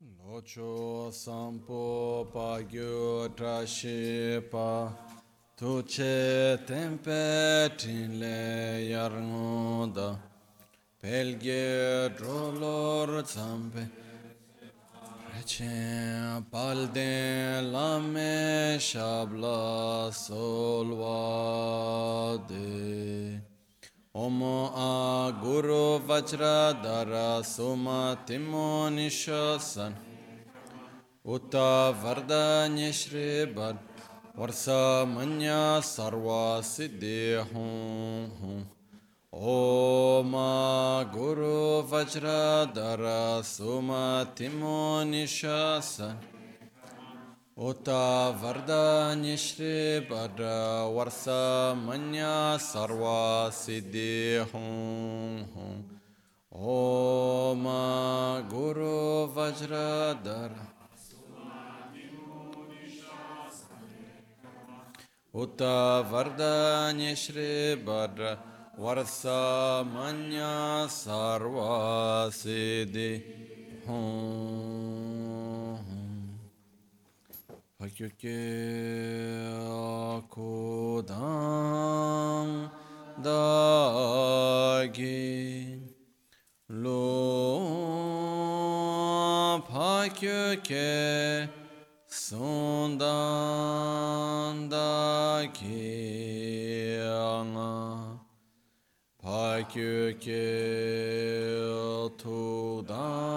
Locho sampo pa gyo trashi pa tuche tempe tinle yarngoda pelge drolor zampe Rece palde lame shabla solvade Om A Guru Vajradhara Soma Timo Nishasan Uta Vardanya Shri Bad Varsa Manya Sarva Siddhi Om Guru Vajradhara Soma Timo Nishasan Uta Vardanya Shri Bhadra Varsa Manya Sarva Siddhi Hum Hum. Om Guru Vajradhara Uta Vardanya Shri Bhadra Varsa Manya Sarva Hakyukye kodang dagi lo hakyukye sondan dagi anga hakyukye tudang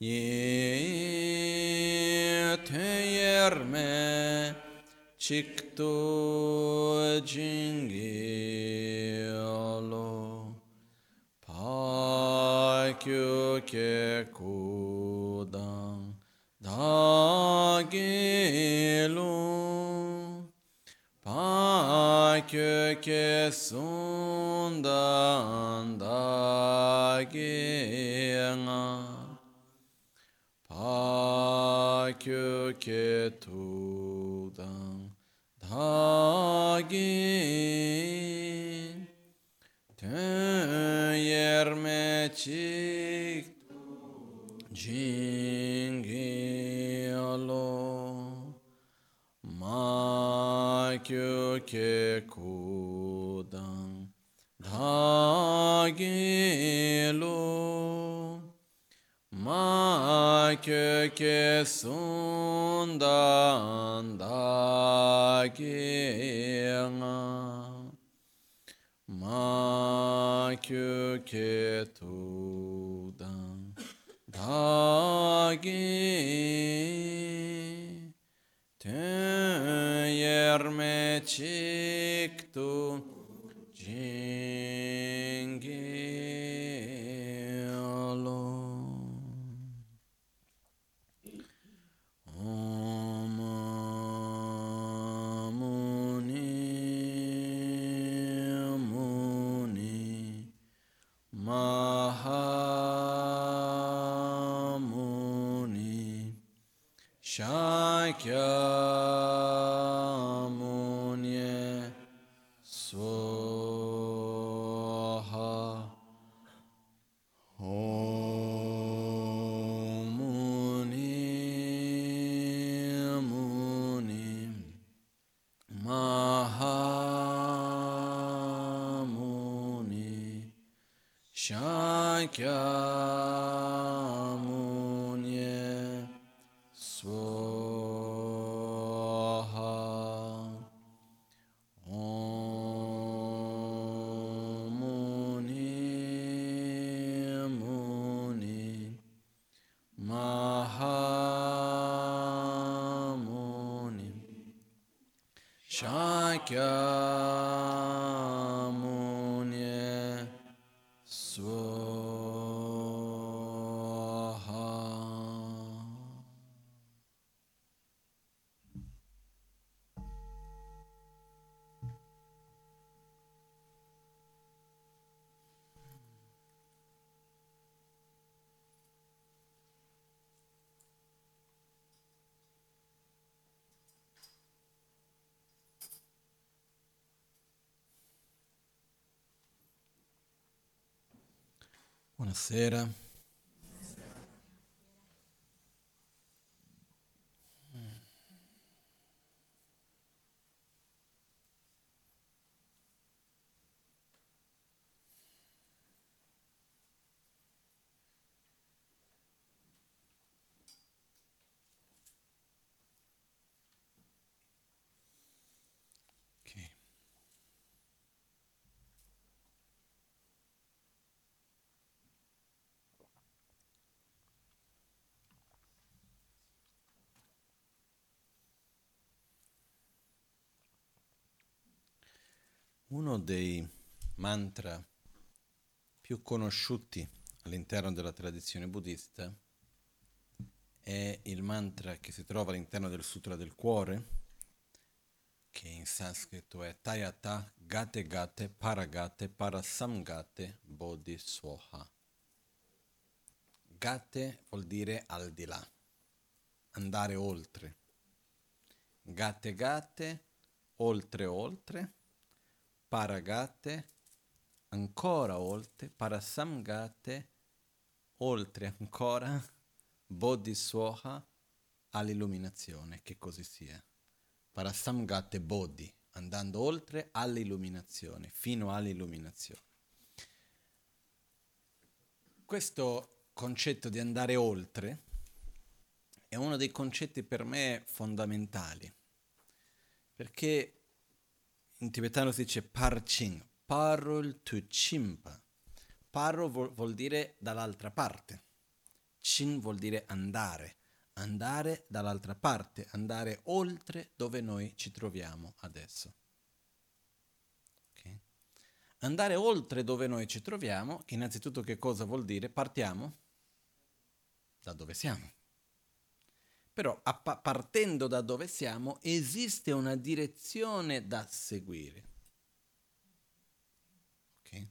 Ye teyerme çıktı cingi alo Pakyu ke kudan da gelu Pakyu ke sundan da gena kyo ke tu dang dha gin ten yer me chik jing gi alo ma kyo ke ku dang dha gin lo. Ma köke sundan da Ma köke tudan da Töyerme çıktı. cingi Ser Uno dei mantra più conosciuti all'interno della tradizione buddista è il mantra che si trova all'interno del Sutra del Cuore, che in sanscrito è Tayata Gate Gate Paragate Parasamgate Bodhisoha. Gate vuol dire al di là, andare oltre. Gate Gate, oltre oltre paragate, ancora oltre, parasamgate, oltre ancora, bodhisoha, all'illuminazione, che così sia. Parasamgate bodhi, andando oltre all'illuminazione, fino all'illuminazione. Questo concetto di andare oltre è uno dei concetti per me fondamentali, perché in tibetano si dice parching, parul tu chimpa. Paro vuol, dire dall'altra parte, chin vuol dire andare, andare dall'altra parte, andare oltre dove noi ci troviamo adesso. Andare oltre dove noi ci troviamo, innanzitutto che cosa vuol dire? Partiamo da dove siamo. Però appa- partendo da dove siamo esiste una direzione da seguire. Okay?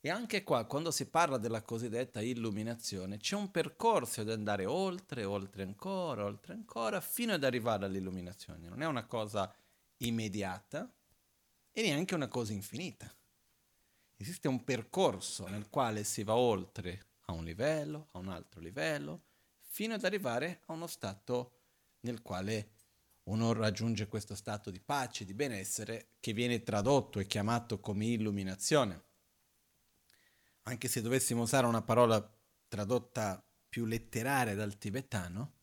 E anche qua, quando si parla della cosiddetta illuminazione, c'è un percorso di andare oltre, oltre ancora, oltre ancora, fino ad arrivare all'illuminazione. Non è una cosa immediata e neanche una cosa infinita. Esiste un percorso nel quale si va oltre a un livello, a un altro livello, fino ad arrivare a uno stato nel quale uno raggiunge questo stato di pace, di benessere, che viene tradotto e chiamato come illuminazione. Anche se dovessimo usare una parola tradotta più letteraria dal tibetano,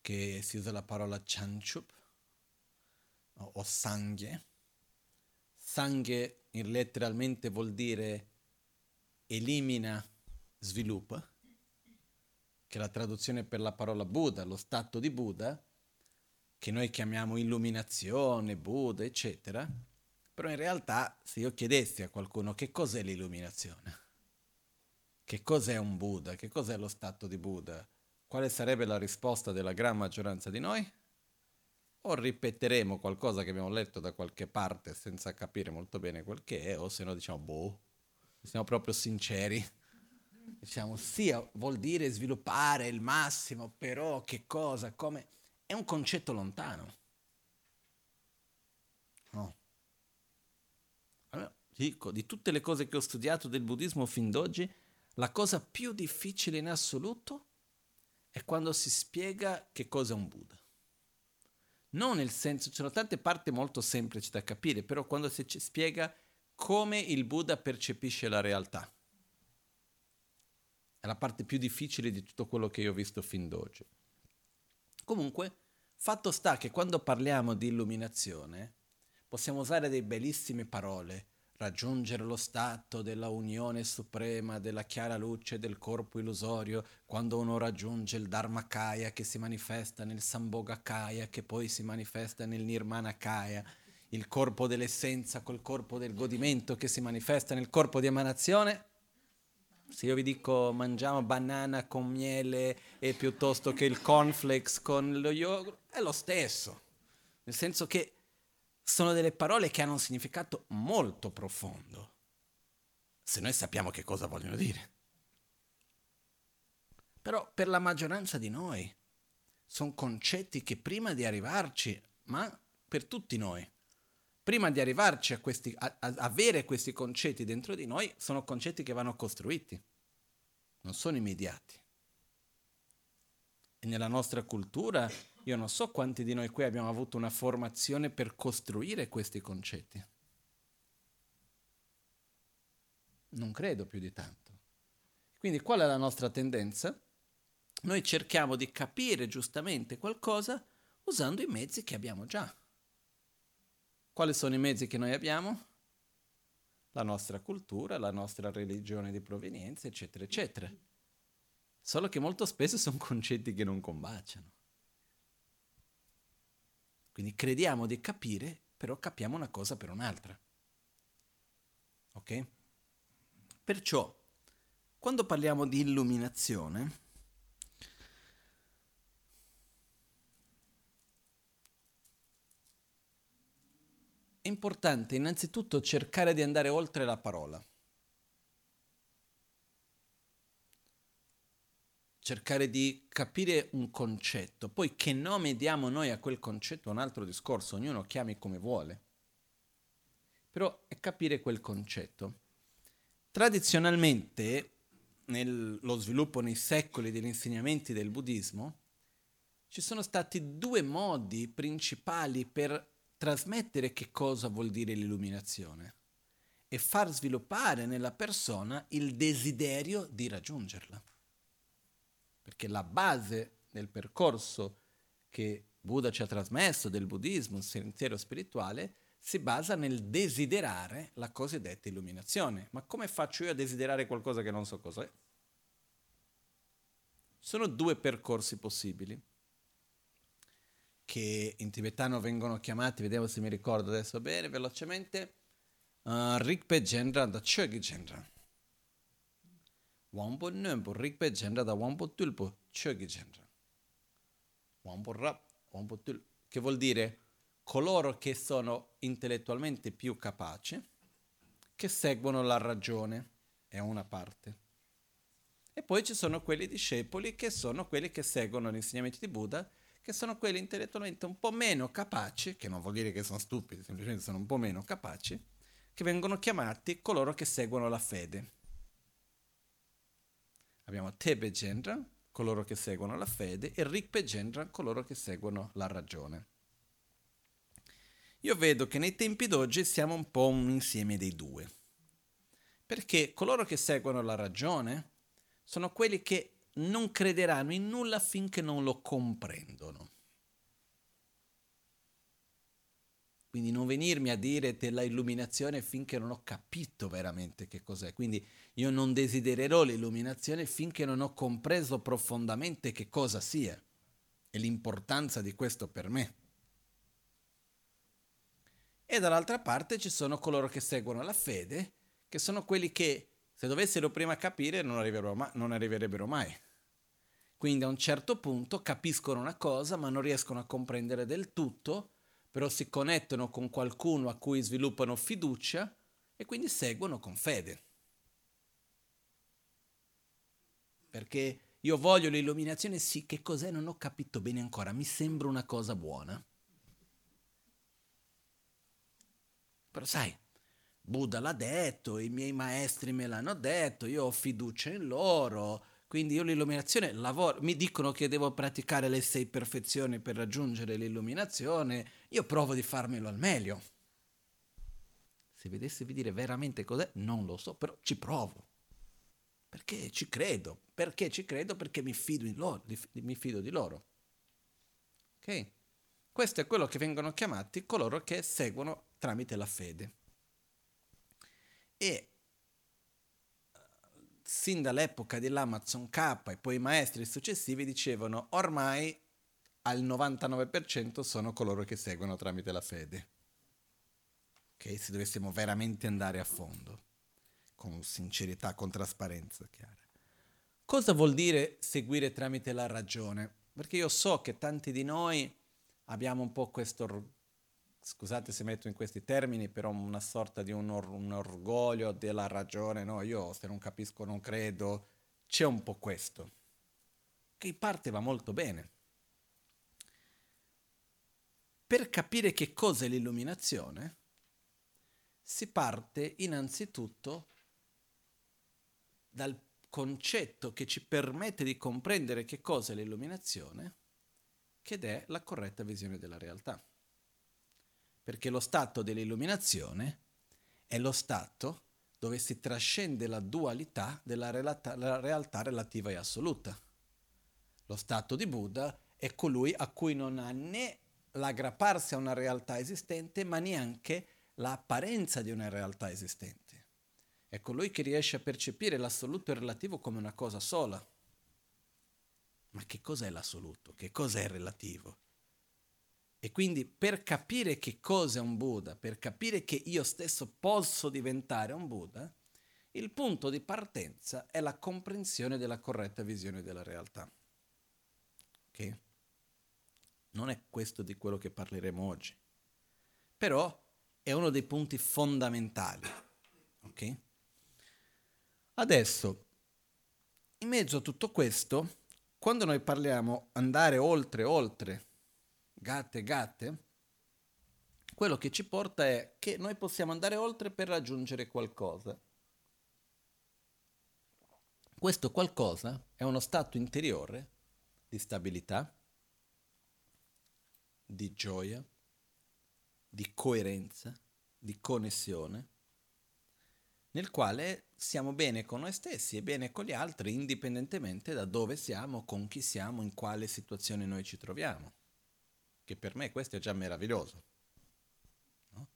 che si usa la parola chanchup o, o sanghe. Sanghe letteralmente vuol dire elimina, sviluppa che è la traduzione per la parola Buddha, lo stato di Buddha, che noi chiamiamo illuminazione, Buddha, eccetera, però in realtà se io chiedessi a qualcuno che cos'è l'illuminazione, che cos'è un Buddha, che cos'è lo stato di Buddha, quale sarebbe la risposta della gran maggioranza di noi? O ripeteremo qualcosa che abbiamo letto da qualche parte senza capire molto bene quel che è, o se no diciamo boh, siamo proprio sinceri diciamo, sì, vuol dire sviluppare il massimo, però che cosa, come... È un concetto lontano. No. Allora, dico, di tutte le cose che ho studiato del buddismo fin d'oggi, la cosa più difficile in assoluto è quando si spiega che cosa è un Buddha. Non nel senso, ci sono tante parti molto semplici da capire, però quando si spiega come il Buddha percepisce la realtà. È la parte più difficile di tutto quello che io ho visto fin d'oggi. Comunque, fatto sta che quando parliamo di illuminazione, possiamo usare delle bellissime parole, raggiungere lo stato della unione suprema, della chiara luce del corpo illusorio, quando uno raggiunge il Dharmakaya che si manifesta nel Sambhogakaya, che poi si manifesta nel Nirmanakaya, il corpo dell'essenza col corpo del godimento che si manifesta nel corpo di emanazione, se io vi dico mangiamo banana con miele e piuttosto che il cornflakes con lo yogurt, è lo stesso. Nel senso che sono delle parole che hanno un significato molto profondo. Se noi sappiamo che cosa vogliono dire. Però per la maggioranza di noi sono concetti che prima di arrivarci, ma per tutti noi, prima di arrivarci a, questi, a, a avere questi concetti dentro di noi, sono concetti che vanno costruiti. non sono immediati. E nella nostra cultura io non so quanti di noi qui abbiamo avuto una formazione per costruire questi concetti. Non credo più di tanto. Quindi qual è la nostra tendenza? Noi cerchiamo di capire giustamente qualcosa usando i mezzi che abbiamo già. Quali sono i mezzi che noi abbiamo? La nostra cultura, la nostra religione di provenienza, eccetera, eccetera. Solo che molto spesso sono concetti che non combaciano. Quindi crediamo di capire, però capiamo una cosa per un'altra. Ok? Perciò, quando parliamo di illuminazione, è importante innanzitutto cercare di andare oltre la parola. Cercare di capire un concetto, poi che nome diamo noi a quel concetto è un altro discorso, ognuno chiami come vuole. Però è capire quel concetto. Tradizionalmente, nello sviluppo nei secoli degli insegnamenti del buddismo, ci sono stati due modi principali per trasmettere che cosa vuol dire l'illuminazione e far sviluppare nella persona il desiderio di raggiungerla. Perché la base del percorso che Buddha ci ha trasmesso del buddismo, il sentiero spirituale, si basa nel desiderare la cosiddetta illuminazione. Ma come faccio io a desiderare qualcosa che non so cos'è? Sono due percorsi possibili che in tibetano vengono chiamati, vediamo se mi ricordo adesso bene, velocemente, uh, Rigpe Gendra da Chogi Gendra. Wampo Nömpo, Rigpe Gendra da Wampo Tulpo, Chogi Gendra. Wampo Rap, Wampo Tulpo, che vuol dire coloro che sono intellettualmente più capaci, che seguono la ragione, è una parte. E poi ci sono quelli discepoli che sono quelli che seguono gli insegnamenti di Buddha che sono quelli intellettualmente un po' meno capaci, che non vuol dire che sono stupidi, semplicemente sono un po' meno capaci, che vengono chiamati coloro che seguono la fede. Abbiamo Tebe Gendra, coloro che seguono la fede, e Rikpe Gendra, coloro che seguono la ragione. Io vedo che nei tempi d'oggi siamo un po' un insieme dei due, perché coloro che seguono la ragione sono quelli che non crederanno in nulla finché non lo comprendono. Quindi non venirmi a dire della illuminazione finché non ho capito veramente che cos'è. Quindi io non desidererò l'illuminazione finché non ho compreso profondamente che cosa sia e l'importanza di questo per me. E dall'altra parte ci sono coloro che seguono la fede, che sono quelli che se dovessero prima capire non, arriverebbero mai. Quindi a un certo punto capiscono una cosa ma non riescono a comprendere del tutto, però si connettono con qualcuno a cui sviluppano fiducia e quindi seguono con fede. Perché io voglio l'illuminazione, sì, che cos'è? Non ho capito bene ancora, mi sembra una cosa buona. Però sai, Buddha l'ha detto, i miei maestri me l'hanno detto, io ho fiducia in loro, quindi io l'illuminazione lavoro, mi dicono che devo praticare le sei perfezioni per raggiungere l'illuminazione, io provo di farmelo al meglio. Se vedessi dire veramente cos'è, non lo so, però ci provo. Perché ci credo. Perché ci credo? Perché mi fido, loro, mi fido di loro. Ok? Questo è quello che vengono chiamati coloro che seguono tramite la fede. E sin dall'epoca dell'Amazon K e poi i maestri successivi dicevano ormai al 99% sono coloro che seguono tramite la fede. Ok, se dovessimo veramente andare a fondo, con sincerità, con trasparenza chiara. Cosa vuol dire seguire tramite la ragione? Perché io so che tanti di noi abbiamo un po' questo scusate se metto in questi termini, però una sorta di un, or- un, orgoglio della ragione, no, io se non capisco non credo, c'è un po' questo, che in parte va molto bene. Per capire che cos'è l'illuminazione, si parte innanzitutto dal concetto che ci permette di comprendere che cosa è l'illuminazione, che è la corretta visione della realtà. Perché lo stato dell'illuminazione è lo stato dove si trascende la dualità della realtà, realtà relativa e assoluta. Lo stato di Buddha è colui a cui non ha né l'aggrapparsi a una realtà esistente, ma neanche l'apparenza di una realtà esistente. È colui che riesce a percepire l'assoluto e il relativo come una cosa sola. Ma che cos'è l'assoluto? Che cos'è il relativo? E quindi per capire che cosa è un Buddha, per capire che io stesso posso diventare un Buddha, il punto di partenza è la comprensione della corretta visione della realtà. Ok? Non è questo di quello che parleremo oggi. Però è uno dei punti fondamentali. Ok? Adesso, in mezzo a tutto questo, quando noi parliamo andare oltre, oltre, gatte, gatte, quello che ci porta è che noi possiamo andare oltre per raggiungere qualcosa. Questo qualcosa è uno stato interiore di stabilità, di gioia, di coerenza, di connessione, nel quale siamo bene con noi stessi e bene con gli altri, indipendentemente da dove siamo, con chi siamo, in quale situazione noi ci troviamo. Che per me questo è già meraviglioso. No?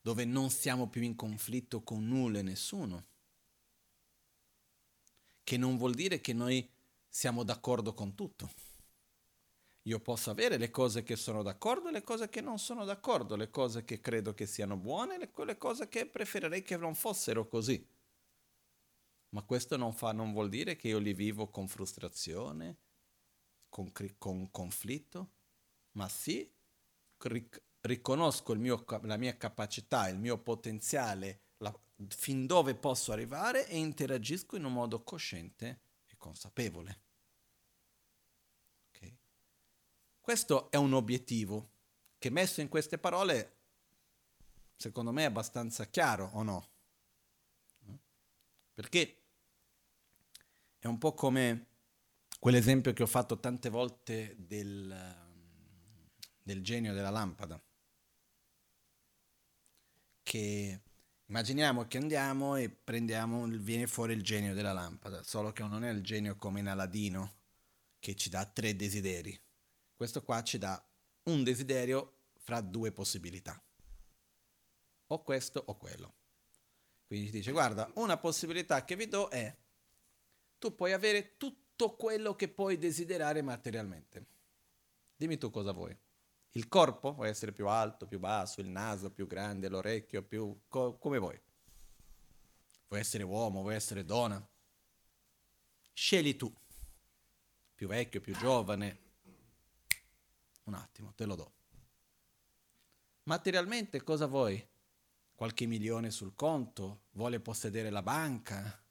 Dove non siamo più in conflitto con nulla e nessuno. Che non vuol dire che noi siamo d'accordo con tutto io posso avere le cose che sono d'accordo e le cose che non sono d'accordo, le cose che credo che siano buone e le cose che preferirei che non fossero così. Ma questo non, fa, non vuol dire che io li vivo con frustrazione, con, con conflitto, ma sì, ric- riconosco mio, la mia capacità, il mio potenziale, la, fin dove posso arrivare e interagisco in un modo cosciente e consapevole. Questo è un obiettivo che messo in queste parole, secondo me è abbastanza chiaro o no? Perché è un po' come quell'esempio che ho fatto tante volte del, del genio della lampada. Che immaginiamo che andiamo e prendiamo, viene fuori il genio della lampada, solo che non è il genio come in Aladino che ci dà tre desideri questo qua ci dà un desiderio fra due possibilità. O questo o quello. Quindi ci dice, guarda, una possibilità che vi do è, tu puoi avere tutto quello che puoi desiderare materialmente. Dimmi tu cosa vuoi. Il corpo vuoi essere più alto, più basso, il naso più grande, l'orecchio più... Co- come vuoi. Vuoi essere uomo, vuoi essere donna. Scegli tu. Più vecchio, più giovane, un attimo, te lo do. Materialmente cosa vuoi? Qualche milione sul conto? Vuole possedere la banca?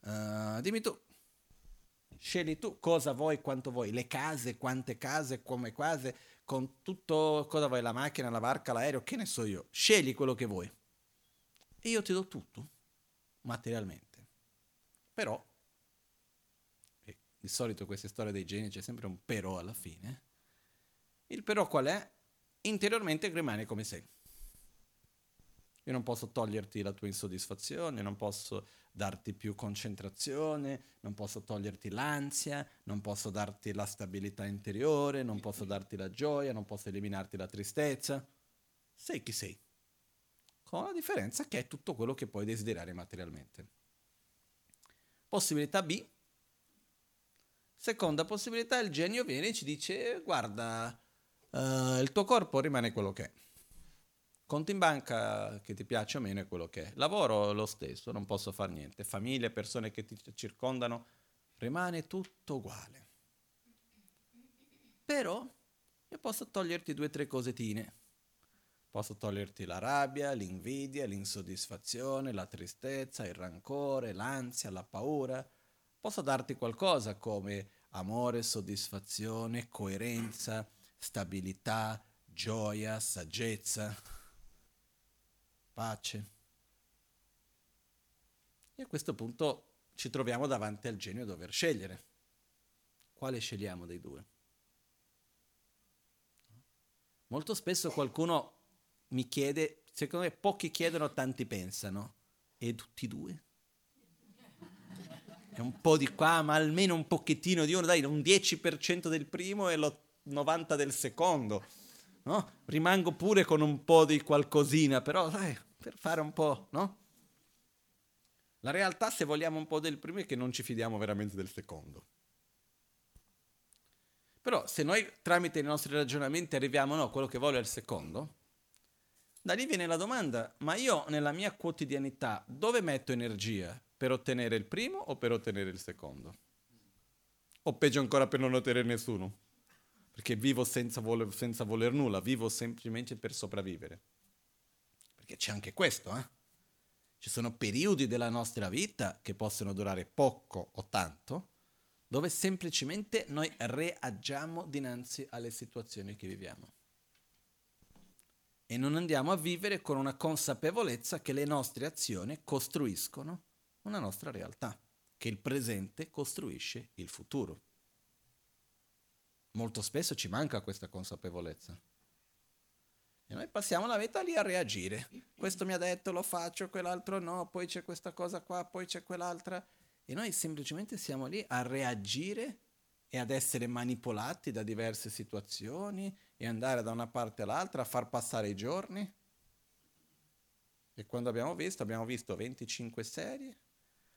Uh, dimmi tu. Scegli tu cosa vuoi, quanto vuoi, le case, quante case, come case, con tutto, cosa vuoi, la macchina, la barca, l'aereo, che ne so io. Scegli quello che vuoi. E io ti do tutto, materialmente. Però, di solito queste storie dei geni c'è sempre un però alla fine, il però qual è? Interiormente rimane come sei. Io non posso toglierti la tua insoddisfazione, non posso darti più concentrazione, non posso toglierti l'ansia, non posso darti la stabilità interiore, non posso darti la gioia, non posso eliminarti la tristezza. Sei chi sei. Con la differenza che è tutto quello che puoi desiderare materialmente. Possibilità B. Seconda possibilità, il genio viene e ci dice guarda, uh, il tuo corpo rimane quello che è. Conto in banca che ti piace o meno è quello che è. Lavoro lo stesso, non posso fare niente. Famiglie, persone che ti circondano, rimane tutto uguale. Però io posso toglierti due o tre cosettine. Posso toglierti la rabbia, l'invidia, l'insoddisfazione, la tristezza, il rancore, l'ansia, la paura. Posso darti qualcosa come amore, soddisfazione, coerenza, stabilità, gioia, saggezza, pace. E a questo punto ci troviamo davanti al genio a dover scegliere. Quale scegliamo dei due? Molto spesso qualcuno mi chiede, secondo me pochi chiedono, tanti pensano. E tutti e due? È un po' di qua, ma almeno un pochettino di uno, dai, un 10% del primo e lo 90% del secondo. No? Rimango pure con un po' di qualcosina, però dai, per fare un po', no? La realtà, se vogliamo un po' del primo, è che non ci fidiamo veramente del secondo. Però se noi tramite i nostri ragionamenti arriviamo, no, quello che voglio è il secondo, da lì viene la domanda, ma io nella mia quotidianità dove metto energia? Per ottenere il primo o per ottenere il secondo? O peggio ancora per non ottenere nessuno? Perché vivo senza voler, senza voler nulla, vivo semplicemente per sopravvivere. Perché c'è anche questo, eh? Ci sono periodi della nostra vita che possono durare poco o tanto, dove semplicemente noi reagiamo dinanzi alle situazioni che viviamo. E non andiamo a vivere con una consapevolezza che le nostre azioni costruiscono una nostra realtà, che il presente costruisce il futuro. Molto spesso ci manca questa consapevolezza. E noi passiamo la vita lì a reagire. Questo mi ha detto, lo faccio, quell'altro no, poi c'è questa cosa qua, poi c'è quell'altra. E noi semplicemente siamo lì a reagire e ad essere manipolati da diverse situazioni e andare da una parte all'altra a far passare i giorni. E quando abbiamo visto, abbiamo visto 25 serie,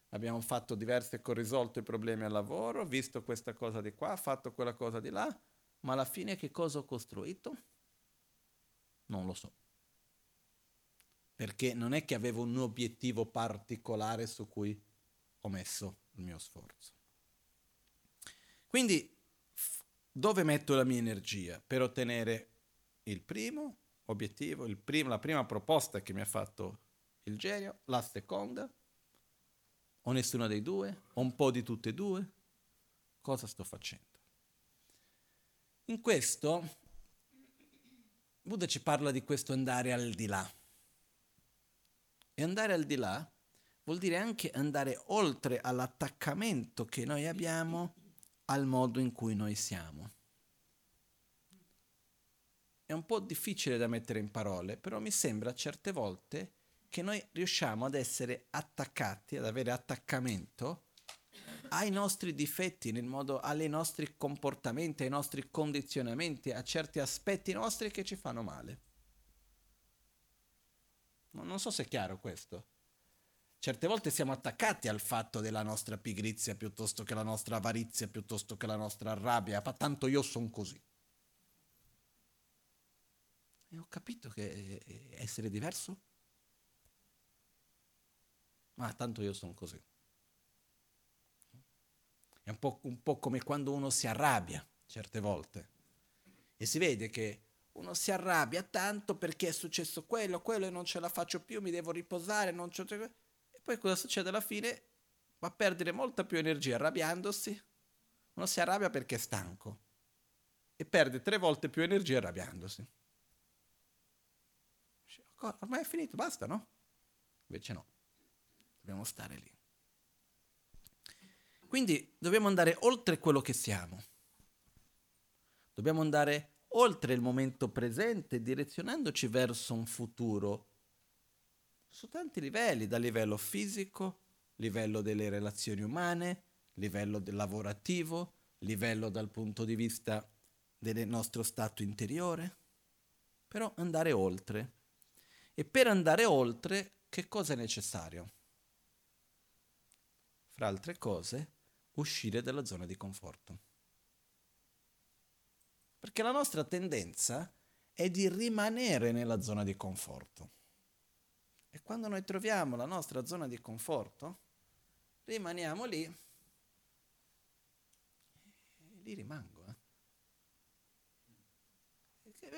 abbiamo fatto diverse, risolto i problemi al lavoro, visto questa cosa di qua, fatto quella cosa di là, ma alla fine che cosa ho costruito? Non lo so. Perché non è che avevo un obiettivo particolare su cui ho messo il mio sforzo. Quindi, dove metto la mia energia? Per ottenere il primo obiettivo, il prim- la prima proposta che mi ha fatto il genio, la seconda, o nessuno dei due, o un po' di tutte e due? Cosa sto facendo? In questo Buddha ci parla di questo andare al di là. E andare al di là vuol dire anche andare oltre all'attaccamento che noi abbiamo al modo in cui noi siamo. È un po' difficile da mettere in parole, però mi sembra certe volte che noi riusciamo ad essere attaccati, ad avere attaccamento ai nostri difetti, nel modo, ai nostri comportamenti, ai nostri condizionamenti, a certi aspetti nostri che ci fanno male. Non so se è chiaro questo. Certe volte siamo attaccati al fatto della nostra pigrizia piuttosto che la nostra avarizia, piuttosto che la nostra rabbia, ma tanto io sono così. E ho capito che essere diverso? Ma tanto io sono così. È un po', un po' come quando uno si arrabbia certe volte e si vede che uno si arrabbia tanto perché è successo quello, quello e non ce la faccio più, mi devo riposare, non c'ho... E poi cosa succede alla fine? Va a perdere molta più energia arrabbiandosi. Uno si arrabbia perché è stanco e perde tre volte più energia arrabbiandosi. Ormai è finito, basta, no? Invece no, dobbiamo stare lì. Quindi dobbiamo andare oltre quello che siamo. Dobbiamo andare oltre il momento presente, direzionandoci verso un futuro su tanti livelli, dal livello fisico, livello delle relazioni umane, livello lavorativo, livello dal punto di vista del nostro stato interiore, però andare oltre. E per andare oltre, che cosa è necessario? Fra altre cose, uscire dalla zona di conforto. Perché la nostra tendenza è di rimanere nella zona di conforto. E quando noi troviamo la nostra zona di conforto, rimaniamo lì. E lì rimango. Eh.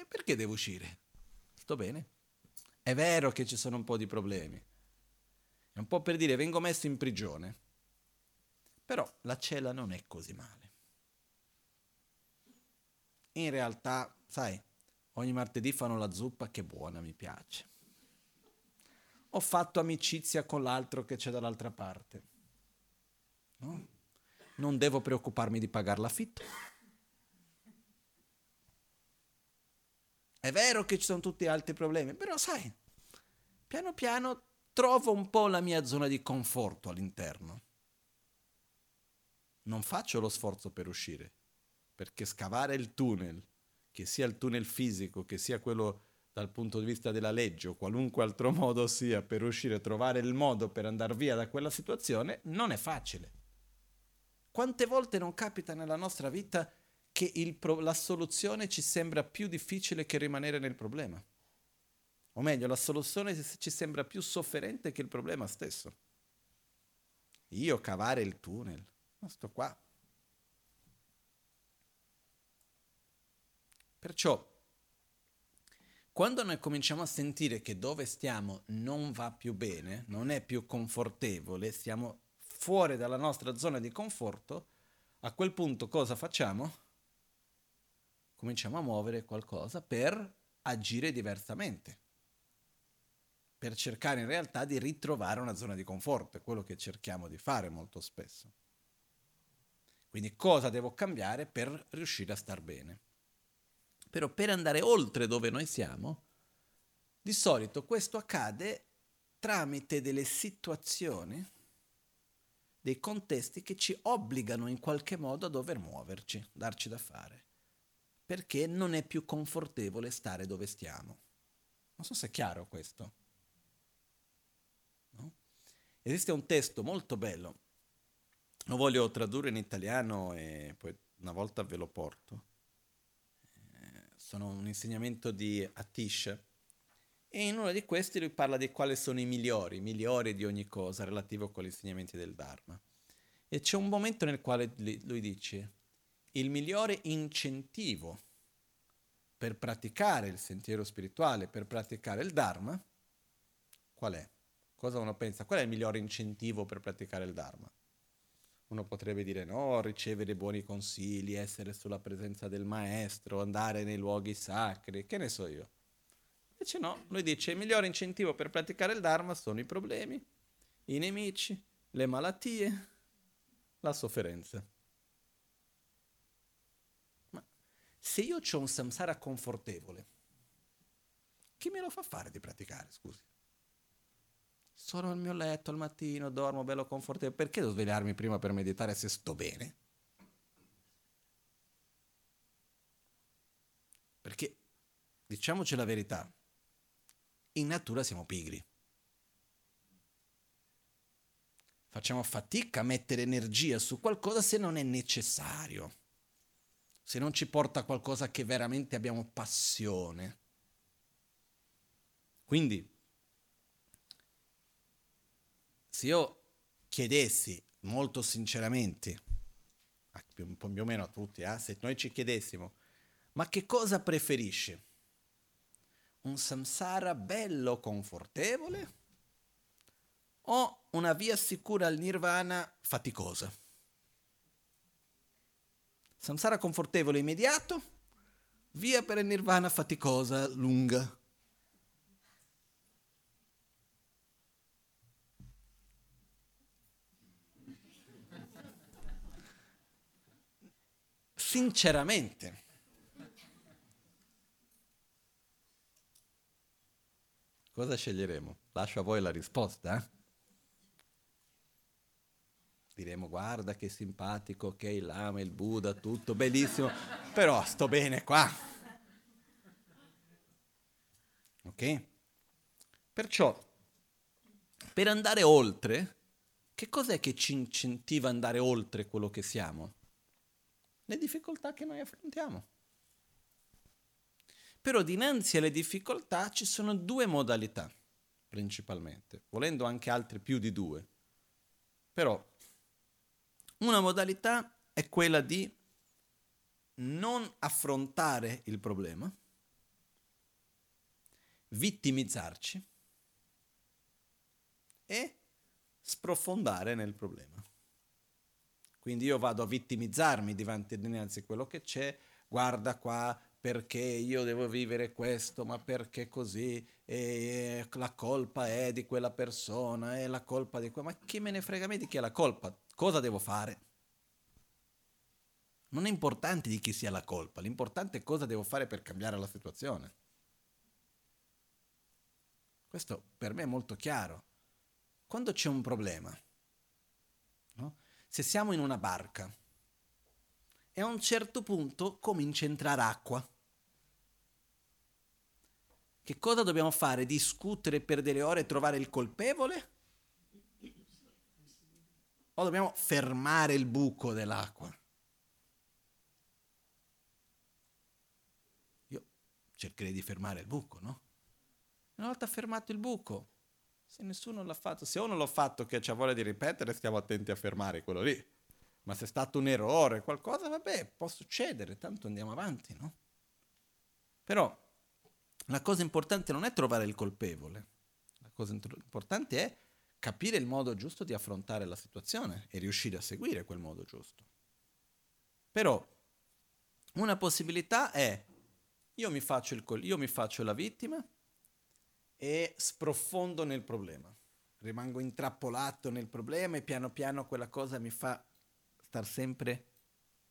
Perché devo uscire? Sto bene. È vero che ci sono un po' di problemi. È un po' per dire vengo messo in prigione. Però la cella non è così male. In realtà, sai, ogni martedì fanno la zuppa che buona, mi piace. Ho fatto amicizia con l'altro che c'è dall'altra parte. non devo preoccuparmi di pagare l'affitto. È vero che ci sono tutti altri problemi, però sai, piano piano trovo un po' la mia zona di conforto all'interno. Non faccio lo sforzo per uscire, perché scavare il tunnel, che sia il tunnel fisico, che sia quello dal punto di vista della legge o qualunque altro modo sia per uscire, trovare il modo per andare via da quella situazione, non è facile. Quante volte non capita nella nostra vita che pro- la soluzione ci sembra più difficile che rimanere nel problema? O meglio, la soluzione ci sembra più sofferente che il problema stesso. Io cavare il tunnel, ma sto qua. Perciò, quando noi cominciamo a sentire che dove stiamo non va più bene, non è più confortevole, stiamo fuori dalla nostra zona di conforto, a quel punto cosa facciamo? Cominciamo a muovere qualcosa per agire diversamente, per cercare in realtà di ritrovare una zona di conforto, è quello che cerchiamo di fare molto spesso. Quindi cosa devo cambiare per riuscire a star bene? Però per andare oltre dove noi siamo, di solito questo accade tramite delle situazioni dei contesti che ci obbligano in qualche modo a dover muoverci, darci da fare, perché non è più confortevole stare dove stiamo. Non so se è chiaro questo. No? Esiste un testo molto bello, lo voglio tradurre in italiano e poi una volta ve lo porto. Eh, sono un insegnamento di Atish, e in uno di questi lui parla di quali sono i migliori, i migliori di ogni cosa relativo con gli insegnamenti del Dharma. E c'è un momento nel quale lui dice, il migliore incentivo per praticare il sentiero spirituale, per praticare il Dharma, qual è? Cosa uno pensa? Qual è il migliore incentivo per praticare il Dharma? Uno potrebbe dire no, ricevere buoni consigli, essere sulla presenza del maestro, andare nei luoghi sacri, che ne so io. Invece no, lui dice il migliore incentivo per praticare il Dharma sono i problemi, i nemici, le malattie, la sofferenza. Ma se io ho un samsara confortevole, chi me lo fa fare di praticare, scusi? Sono al mio letto al mattino, dormo bello confortevole, perché devo svegliarmi prima per meditare se sto bene? Perché, diciamoci la verità, in natura siamo pigri. Facciamo fatica a mettere energia su qualcosa se non è necessario, se non ci porta a qualcosa che veramente abbiamo passione. Quindi, se io chiedessi molto sinceramente, più, più o meno a tutti, eh, se noi ci chiedessimo, ma che cosa preferisce? un samsara bello, confortevole o una via sicura al nirvana faticosa? Samsara confortevole immediato, via per il nirvana faticosa, lunga. Sinceramente, Cosa sceglieremo? Lascio a voi la risposta. Eh? Diremo guarda che simpatico, ok, il lama, il Buddha, tutto bellissimo, però sto bene qua. Ok? Perciò, per andare oltre, che cos'è che ci incentiva ad andare oltre quello che siamo? Le difficoltà che noi affrontiamo. Però dinanzi alle difficoltà ci sono due modalità, principalmente, volendo anche altre più di due. Però una modalità è quella di non affrontare il problema, vittimizzarci e sprofondare nel problema. Quindi io vado a vittimizzarmi dinanzi a quello che c'è, guarda qua, perché io devo vivere questo, ma perché così, e la colpa è di quella persona, è la colpa di quella... Ma chi me ne frega me di chi è la colpa? Cosa devo fare? Non è importante di chi sia la colpa, l'importante è cosa devo fare per cambiare la situazione. Questo per me è molto chiaro. Quando c'è un problema, no? Se siamo in una barca e a un certo punto comincia a entrare acqua, che cosa dobbiamo fare? Discutere per delle ore e trovare il colpevole? O dobbiamo fermare il buco dell'acqua? Io cercherei di fermare il buco, no? Una volta fermato il buco, se nessuno l'ha fatto, se uno l'ha fatto che c'ha voglia di ripetere, stiamo attenti a fermare quello lì. Ma se è stato un errore, qualcosa, vabbè, può succedere, tanto andiamo avanti, no? Però la cosa importante non è trovare il colpevole, la cosa importante è capire il modo giusto di affrontare la situazione e riuscire a seguire quel modo giusto. Però una possibilità è io mi faccio, il, io mi faccio la vittima e sprofondo nel problema, rimango intrappolato nel problema e piano piano quella cosa mi fa star sempre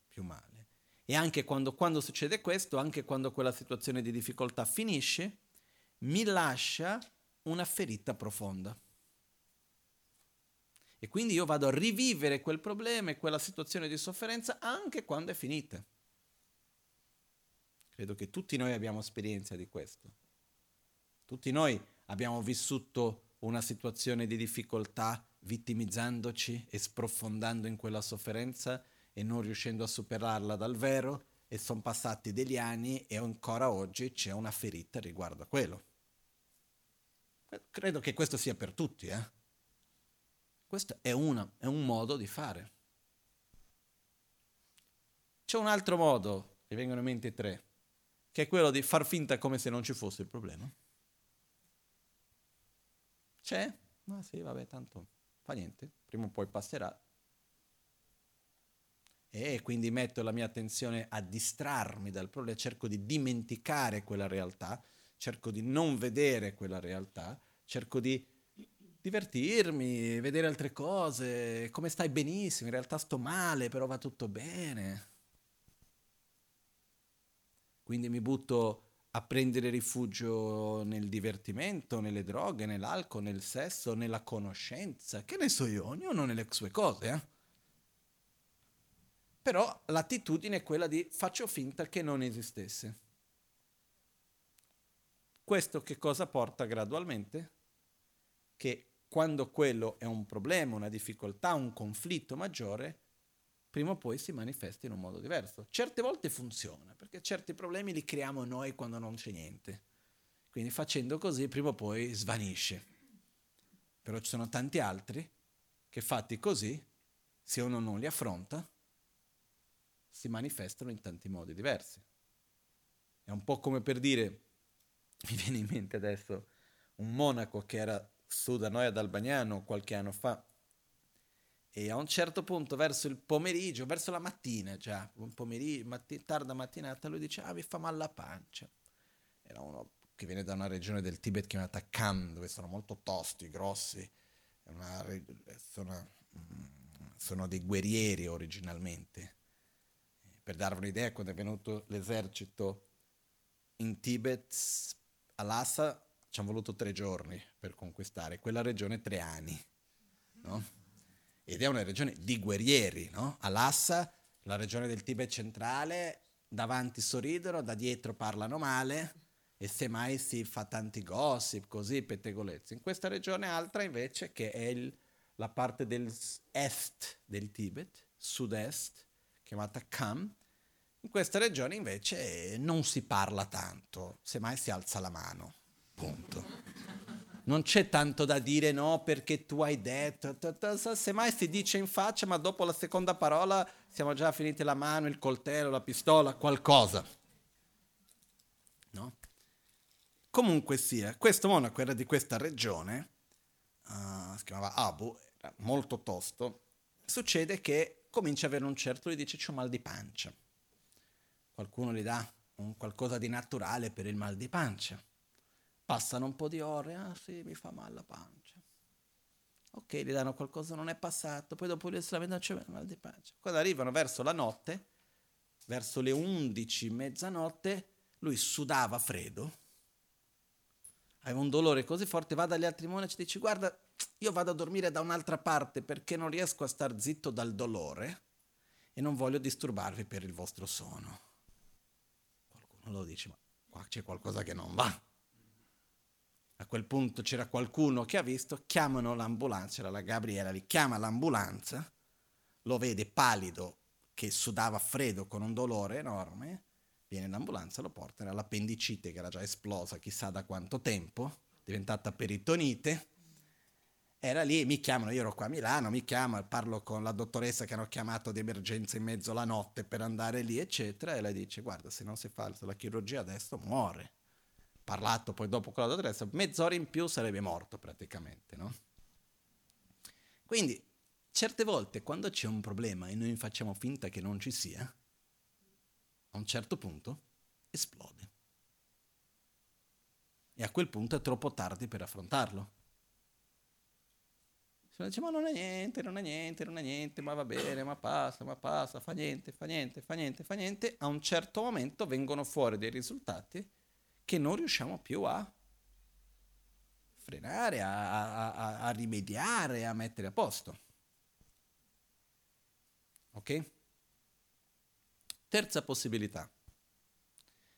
più male. E anche quando, quando succede questo, anche quando quella situazione di difficoltà finisce, mi lascia una ferita profonda. E quindi io vado a rivivere quel problema e quella situazione di sofferenza anche quando è finita. Credo che tutti noi abbiamo esperienza di questo. Tutti noi abbiamo vissuto una situazione di difficoltà vittimizzandoci e sprofondando in quella sofferenza e non riuscendo a superarla dal vero e sono passati degli anni e ancora oggi c'è una ferita riguardo a quello. Credo che questo sia per tutti, eh? Questo è, una, è un modo di fare. C'è un altro modo, mi vengono in mente tre, che è quello di far finta come se non ci fosse il problema. C'è? Ma sì, vabbè, tanto fa niente, prima o poi passerà, e quindi metto la mia attenzione a distrarmi dal problema, cerco di dimenticare quella realtà, cerco di non vedere quella realtà, cerco di divertirmi, vedere altre cose, come stai benissimo, in realtà sto male, però va tutto bene. Quindi mi butto a prendere rifugio nel divertimento, nelle droghe, nell'alcol, nel sesso, nella conoscenza, che ne so io, ognuno nelle sue cose, eh? Però l'attitudine è quella di faccio finta che non esistesse. Questo che cosa porta gradualmente? Che quando quello è un problema, una difficoltà, un conflitto maggiore, prima o poi si manifesta in un modo diverso. Certe volte funziona, perché certi problemi li creiamo noi quando non c'è niente. Quindi facendo così prima o poi svanisce. Però ci sono tanti altri che fatti così, se uno non li affronta, si manifestano in tanti modi diversi. È un po' come per dire, mi viene in mente adesso, un monaco che era su da noi ad Albagnano qualche anno fa e a un certo punto verso il pomeriggio, verso la mattina già, un pomeriggio, matti, tarda mattinata, lui dice ah mi fa male la pancia. Era uno che viene da una regione del Tibet chiamata Kham, dove sono molto tosti, grossi, una, sono, mm, sono dei guerrieri originalmente per darvi un'idea, quando è venuto l'esercito in Tibet, a Lhasa ci hanno voluto tre giorni per conquistare, quella regione tre anni. No? Ed è una regione di guerrieri. No? A Lhasa, la regione del Tibet centrale, davanti sorridono, da dietro parlano male e semmai si fa tanti gossip, così, pettegolezzi. In questa regione altra invece, che è il, la parte dell'est del Tibet, sud-est, chiamata Kham, in questa regione invece non si parla tanto, semmai si alza la mano. Punto. Non c'è tanto da dire no perché tu hai detto, semmai si dice in faccia, ma dopo la seconda parola siamo già finiti la mano, il coltello, la pistola, qualcosa. No? Comunque sia, questo monaco era di questa regione, uh, si chiamava Abu, era molto tosto, succede che comincia ad avere un certo, gli dice c'ho mal di pancia qualcuno gli dà un qualcosa di naturale per il mal di pancia. Passano un po' di ore, ah sì, mi fa male la pancia. Ok, gli danno qualcosa, non è passato, poi dopo gli si lamenta, c'è mal di pancia. Quando arrivano verso la notte, verso le 11, mezzanotte, lui sudava freddo, aveva un dolore così forte, va dagli altri monaci e dice guarda, io vado a dormire da un'altra parte perché non riesco a star zitto dal dolore e non voglio disturbarvi per il vostro sonno. Qualcuno lo dice, ma qua c'è qualcosa che non va. A quel punto c'era qualcuno che ha visto, chiamano l'ambulanza, c'era la Gabriela lì, chiama l'ambulanza, lo vede palido, che sudava freddo con un dolore enorme, viene l'ambulanza, lo porta, era l'appendicite che era già esplosa chissà da quanto tempo, diventata peritonite, era lì, mi chiamano, io ero qua a Milano, mi chiama, parlo con la dottoressa che hanno chiamato di emergenza in mezzo alla notte per andare lì, eccetera, e lei dice, guarda, se non si fa la chirurgia adesso muore. Parlato poi dopo con la dottoressa, mezz'ora in più sarebbe morto praticamente, no? Quindi, certe volte quando c'è un problema e noi facciamo finta che non ci sia, a un certo punto esplode. E a quel punto è troppo tardi per affrontarlo. Se dice ma non è niente, non è niente, non è niente, ma va bene, ma passa, ma passa, fa niente, fa niente, fa niente, fa niente, a un certo momento vengono fuori dei risultati che non riusciamo più a frenare, a, a, a rimediare, a mettere a posto. Ok? Terza possibilità.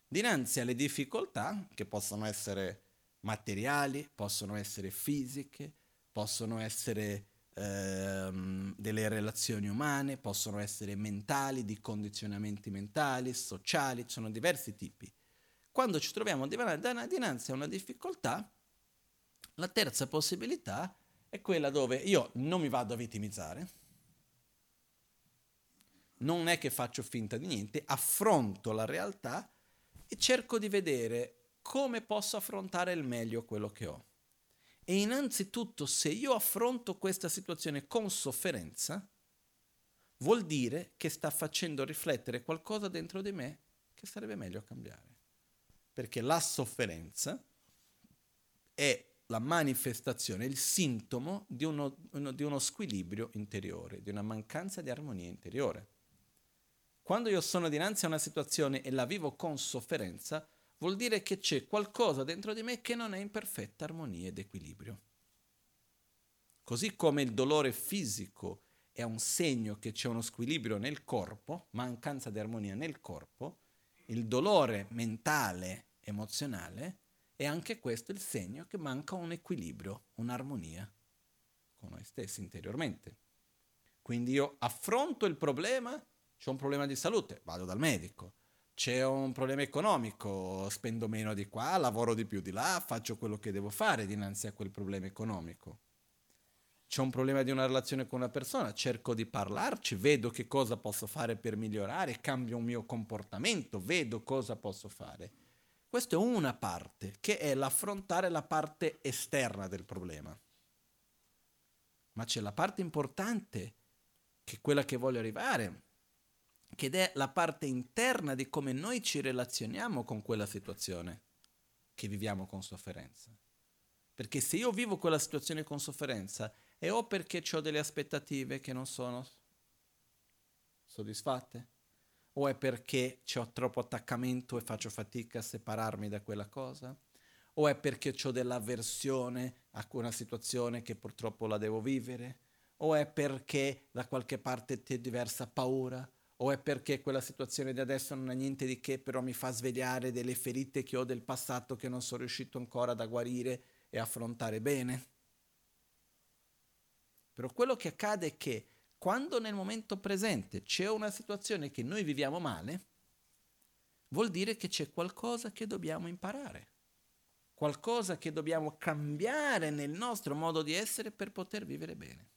Dinanzi alle difficoltà, che possono essere materiali, possono essere fisiche, possono essere ehm, delle relazioni umane, possono essere mentali, di condizionamenti mentali, sociali, ci sono diversi tipi. Quando ci troviamo dinanzi a una difficoltà, la terza possibilità è quella dove io non mi vado a vittimizzare, non è che faccio finta di niente, affronto la realtà e cerco di vedere come posso affrontare il meglio quello che ho. E innanzitutto se io affronto questa situazione con sofferenza, vuol dire che sta facendo riflettere qualcosa dentro di me che sarebbe meglio cambiare. Perché la sofferenza è la manifestazione, il sintomo di uno, uno, di uno squilibrio interiore, di una mancanza di armonia interiore. Quando io sono dinanzi a una situazione e la vivo con sofferenza, vuol dire che c'è qualcosa dentro di me che non è in perfetta armonia ed equilibrio. Così come il dolore fisico è un segno che c'è uno squilibrio nel corpo, mancanza di armonia nel corpo, il dolore mentale, emozionale, è anche questo il segno che manca un equilibrio, un'armonia con noi stessi interiormente. Quindi io affronto il problema c'è un problema di salute, vado dal medico. C'è un problema economico, spendo meno di qua, lavoro di più di là, faccio quello che devo fare dinanzi a quel problema economico. C'è un problema di una relazione con una persona, cerco di parlarci, vedo che cosa posso fare per migliorare, cambio un mio comportamento, vedo cosa posso fare. Questa è una parte, che è l'affrontare la parte esterna del problema. Ma c'è la parte importante, che è quella che voglio arrivare, ed è la parte interna di come noi ci relazioniamo con quella situazione che viviamo con sofferenza. Perché se io vivo quella situazione con sofferenza è o perché ho delle aspettative che non sono soddisfatte, o è perché ho troppo attaccamento e faccio fatica a separarmi da quella cosa, o è perché ho dell'avversione a una situazione che purtroppo la devo vivere, o è perché da qualche parte ti è diversa paura, o è perché quella situazione di adesso non ha niente di che, però mi fa svegliare delle ferite che ho del passato che non sono riuscito ancora da guarire e affrontare bene? Però quello che accade è che quando nel momento presente c'è una situazione che noi viviamo male, vuol dire che c'è qualcosa che dobbiamo imparare, qualcosa che dobbiamo cambiare nel nostro modo di essere per poter vivere bene.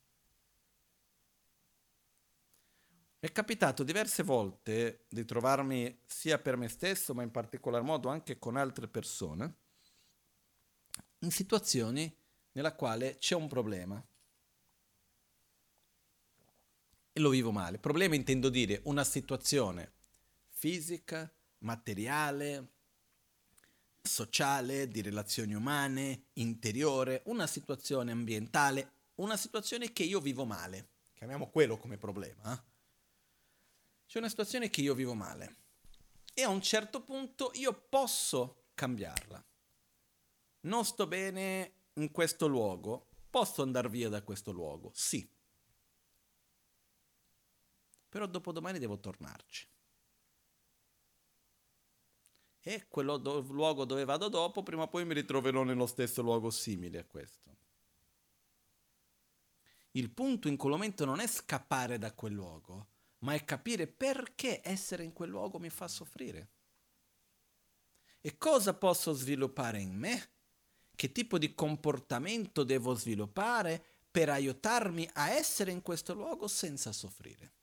È capitato diverse volte di trovarmi sia per me stesso, ma in particolar modo anche con altre persone, in situazioni nella quale c'è un problema e lo vivo male. Problema intendo dire una situazione fisica, materiale, sociale, di relazioni umane, interiore, una situazione ambientale, una situazione che io vivo male. Chiamiamo quello come problema. Eh? c'è una situazione che io vivo male e a un certo punto io posso cambiarla. Non sto bene in questo luogo, posso andare via da questo luogo, sì. Però dopodomani devo tornarci. E quello do- luogo dove vado dopo, prima o poi mi ritroverò nello stesso luogo simile a questo. Il punto in quel momento non è scappare da quel luogo, ma è capire perché essere in quel luogo mi fa soffrire. E cosa posso sviluppare in me? Che tipo di comportamento devo sviluppare per aiutarmi a essere in questo luogo senza soffrire?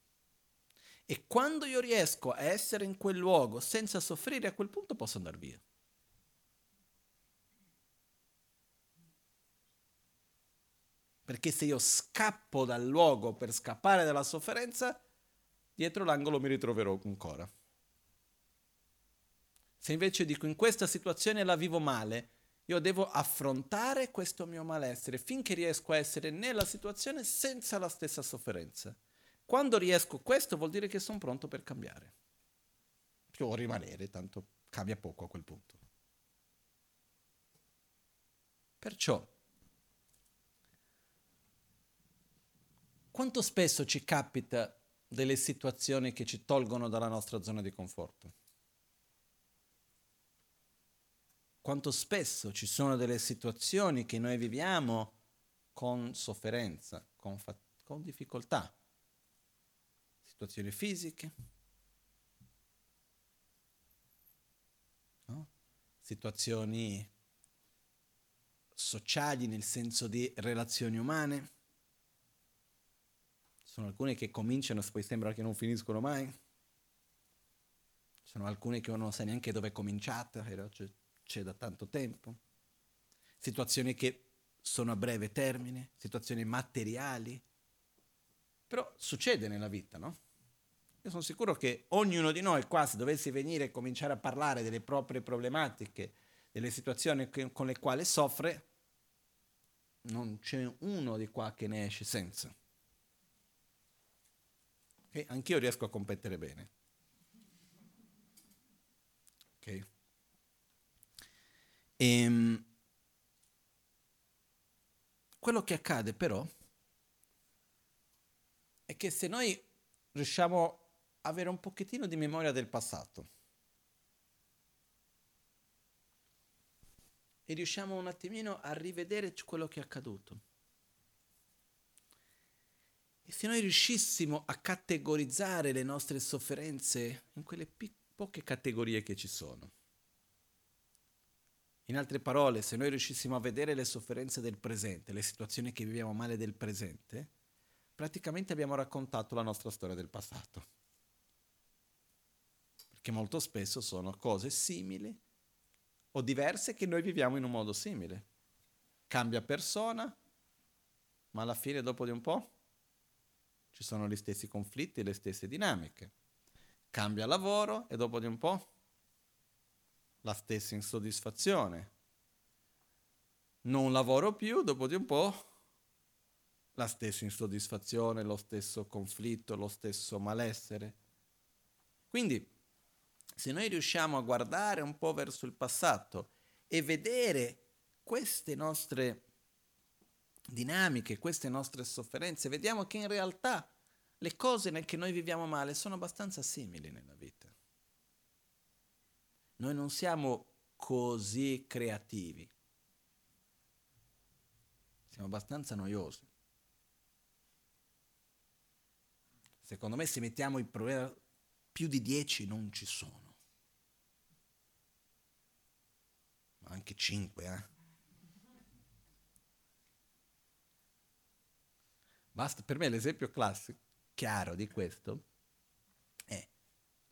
E quando io riesco a essere in quel luogo senza soffrire, a quel punto posso andare via. Perché se io scappo dal luogo per scappare dalla sofferenza, dietro l'angolo mi ritroverò ancora. Se invece dico in questa situazione la vivo male, io devo affrontare questo mio malessere finché riesco a essere nella situazione senza la stessa sofferenza. Quando riesco questo vuol dire che sono pronto per cambiare. O rimanere, tanto cambia poco a quel punto. Perciò, quanto spesso ci capita delle situazioni che ci tolgono dalla nostra zona di conforto? Quanto spesso ci sono delle situazioni che noi viviamo con sofferenza, con, fa- con difficoltà? Situazioni fisiche, no? situazioni sociali nel senso di relazioni umane. Sono alcune che cominciano poi sembra che non finiscono mai. Sono alcune che uno non sa neanche dove è cominciata, c'è, c'è da tanto tempo. Situazioni che sono a breve termine, situazioni materiali. Però succede nella vita, no? Io sono sicuro che ognuno di noi qua, se dovesse venire e cominciare a parlare delle proprie problematiche, delle situazioni con le quali soffre, non c'è uno di qua che ne esce senza. Okay? Anch'io riesco a competere bene. Ok? E, ehm, quello che accade però è che se noi riusciamo avere un pochettino di memoria del passato. E riusciamo un attimino a rivedere quello che è accaduto. E se noi riuscissimo a categorizzare le nostre sofferenze in quelle pic- poche categorie che ci sono. In altre parole, se noi riuscissimo a vedere le sofferenze del presente, le situazioni che viviamo male del presente, praticamente abbiamo raccontato la nostra storia del passato che molto spesso sono cose simili o diverse che noi viviamo in un modo simile. Cambia persona, ma alla fine, dopo di un po', ci sono gli stessi conflitti, le stesse dinamiche. Cambia lavoro e dopo di un po' la stessa insoddisfazione. Non lavoro più, dopo di un po' la stessa insoddisfazione, lo stesso conflitto, lo stesso malessere. Quindi se noi riusciamo a guardare un po' verso il passato e vedere queste nostre dinamiche, queste nostre sofferenze, vediamo che in realtà le cose che noi viviamo male sono abbastanza simili nella vita. Noi non siamo così creativi, siamo abbastanza noiosi. Secondo me se mettiamo il problema più di dieci non ci sono. Ma anche cinque, eh? Basta, per me l'esempio classico, chiaro di questo, è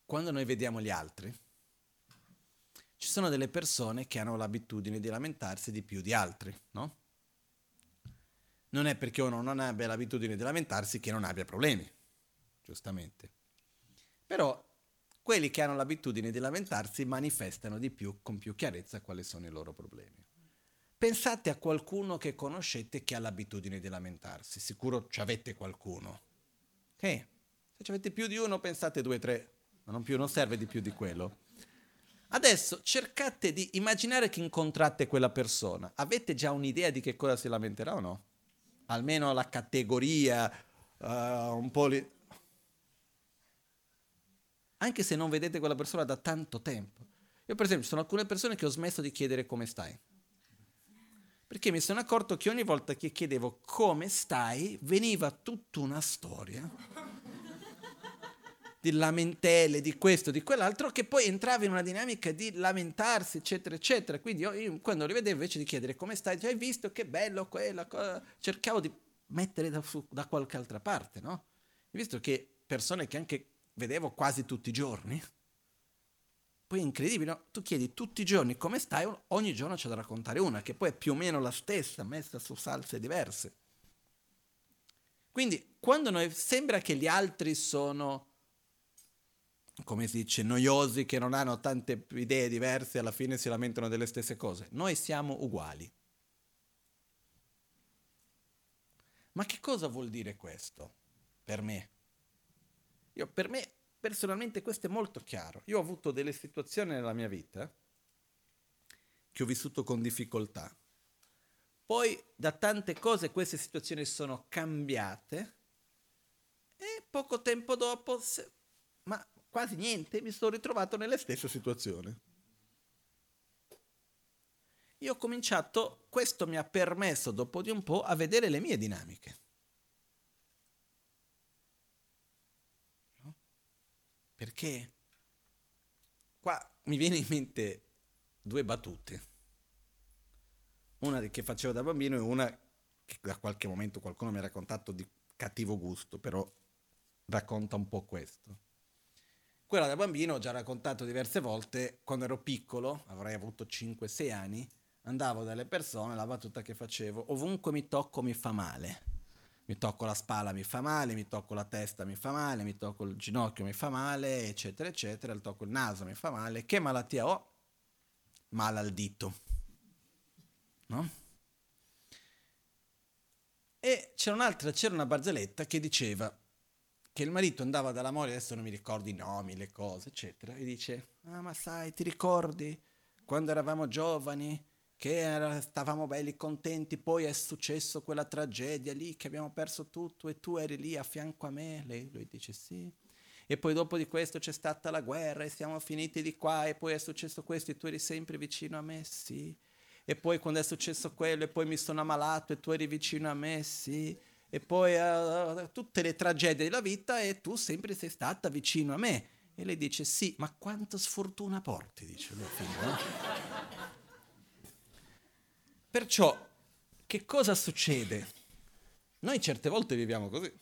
quando noi vediamo gli altri, ci sono delle persone che hanno l'abitudine di lamentarsi di più di altri, no? Non è perché uno non abbia l'abitudine di lamentarsi che non abbia problemi, giustamente. Però quelli che hanno l'abitudine di lamentarsi manifestano di più, con più chiarezza, quali sono i loro problemi. Pensate a qualcuno che conoscete che ha l'abitudine di lamentarsi, sicuro ci avete qualcuno. Ok? Se avete più di uno, pensate due, tre, ma non, più, non serve di più di quello. Adesso cercate di immaginare che incontrate quella persona. Avete già un'idea di che cosa si lamenterà o no? Almeno la categoria, uh, un po' lì. Anche se non vedete quella persona da tanto tempo. Io per esempio sono alcune persone che ho smesso di chiedere come stai. Perché mi sono accorto che ogni volta che chiedevo come stai, veniva tutta una storia di lamentele, di questo, di quell'altro, che poi entrava in una dinamica di lamentarsi, eccetera, eccetera. Quindi io, io quando li vedevo invece di chiedere come stai, hai visto che bello quella cosa, cercavo di mettere da, da qualche altra parte, no? Visto che persone che anche vedevo quasi tutti i giorni, poi è incredibile, no? tu chiedi tutti i giorni come stai, ogni giorno c'è da raccontare una, che poi è più o meno la stessa, messa su salse diverse. Quindi quando noi sembra che gli altri sono, come si dice, noiosi, che non hanno tante idee diverse, alla fine si lamentano delle stesse cose, noi siamo uguali. Ma che cosa vuol dire questo per me? Io, per me Personalmente questo è molto chiaro. Io ho avuto delle situazioni nella mia vita che ho vissuto con difficoltà. Poi da tante cose queste situazioni sono cambiate e poco tempo dopo, se, ma quasi niente, mi sono ritrovato nelle stesse situazioni. Io ho cominciato, questo mi ha permesso dopo di un po' a vedere le mie dinamiche. Perché qua mi viene in mente due battute. Una che facevo da bambino e una che da qualche momento qualcuno mi ha raccontato di cattivo gusto, però racconta un po' questo. Quella da bambino ho già raccontato diverse volte, quando ero piccolo, avrei avuto 5-6 anni, andavo dalle persone, la battuta che facevo, ovunque mi tocco mi fa male mi tocco la spalla mi fa male, mi tocco la testa mi fa male, mi tocco il ginocchio mi fa male, eccetera, eccetera, mi tocco il naso mi fa male. Che malattia ho? Male al dito. No? E c'era un'altra, c'era una barzelletta che diceva che il marito andava dalla moglie, adesso non mi ricordo i nomi, le cose, eccetera, e dice, ah ma sai, ti ricordi quando eravamo giovani? Che era, stavamo belli contenti, poi è successo quella tragedia lì che abbiamo perso tutto e tu eri lì a fianco a me, lei lui dice sì. E poi dopo di questo c'è stata la guerra e siamo finiti di qua e poi è successo questo e tu eri sempre vicino a me, sì. E poi quando è successo quello e poi mi sono ammalato e tu eri vicino a me, sì. E poi uh, tutte le tragedie della vita e tu sempre sei stata vicino a me. E lei dice sì, ma quanta sfortuna porti, dice mio figlio. No? Perciò, che cosa succede? Noi certe volte viviamo così.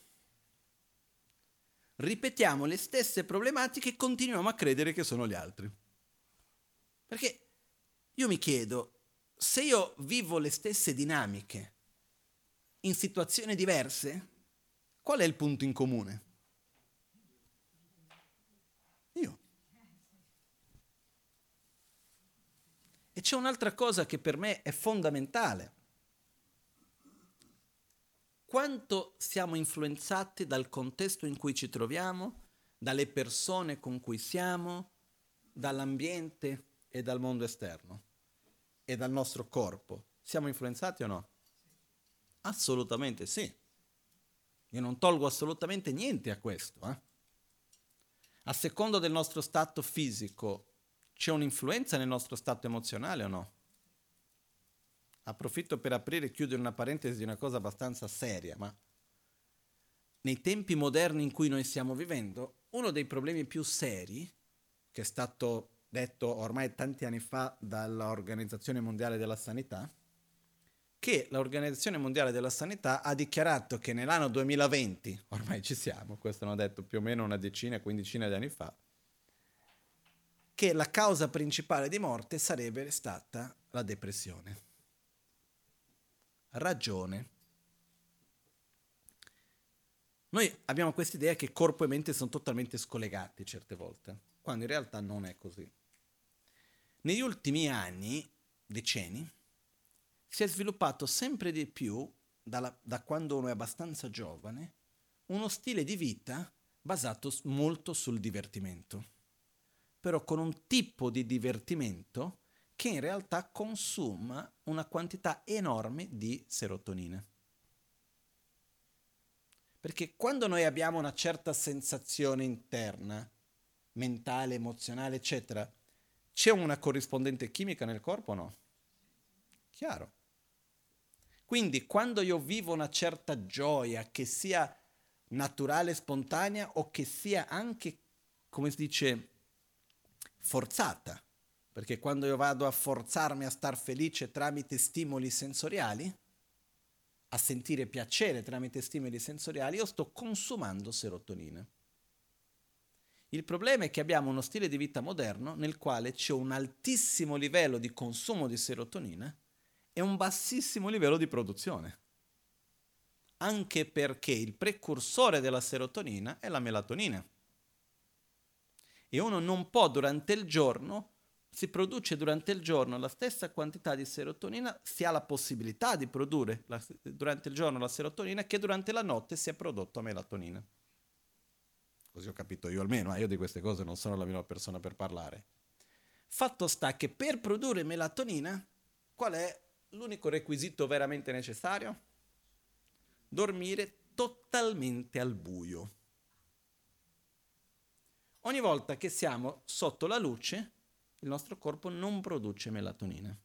Ripetiamo le stesse problematiche e continuiamo a credere che sono gli altri. Perché io mi chiedo, se io vivo le stesse dinamiche in situazioni diverse, qual è il punto in comune? E c'è un'altra cosa che per me è fondamentale. Quanto siamo influenzati dal contesto in cui ci troviamo, dalle persone con cui siamo, dall'ambiente e dal mondo esterno e dal nostro corpo. Siamo influenzati o no? Assolutamente sì. Io non tolgo assolutamente niente a questo. Eh? A seconda del nostro stato fisico c'è un'influenza nel nostro stato emozionale o no? Approfitto per aprire e chiudere una parentesi di una cosa abbastanza seria, ma nei tempi moderni in cui noi stiamo vivendo, uno dei problemi più seri, che è stato detto ormai tanti anni fa dall'Organizzazione Mondiale della Sanità, che l'Organizzazione Mondiale della Sanità ha dichiarato che nell'anno 2020, ormai ci siamo, questo l'hanno detto più o meno una decina, quindicina di anni fa, che la causa principale di morte sarebbe stata la depressione. Ragione. Noi abbiamo questa idea che corpo e mente sono totalmente scollegati certe volte, quando in realtà non è così. Negli ultimi anni, decenni, si è sviluppato sempre di più, dalla, da quando uno è abbastanza giovane, uno stile di vita basato molto sul divertimento, però con un tipo di divertimento che in realtà consuma una quantità enorme di serotonina. Perché quando noi abbiamo una certa sensazione interna, mentale, emozionale, eccetera, c'è una corrispondente chimica nel corpo o no? Chiaro. Quindi quando io vivo una certa gioia, che sia naturale, spontanea o che sia anche, come si dice, forzata, perché quando io vado a forzarmi a star felice tramite stimoli sensoriali, a sentire piacere tramite stimoli sensoriali, io sto consumando serotonina. Il problema è che abbiamo uno stile di vita moderno nel quale c'è un altissimo livello di consumo di serotonina e un bassissimo livello di produzione. Anche perché il precursore della serotonina è la melatonina. E uno non può durante il giorno si produce durante il giorno la stessa quantità di serotonina, si ha la possibilità di produrre la, durante il giorno la serotonina che durante la notte si è prodotto melatonina. Così ho capito io almeno, eh? io di queste cose non sono la minore persona per parlare. Fatto sta che per produrre melatonina, qual è l'unico requisito veramente necessario? Dormire totalmente al buio. Ogni volta che siamo sotto la luce, il nostro corpo non produce melatonina.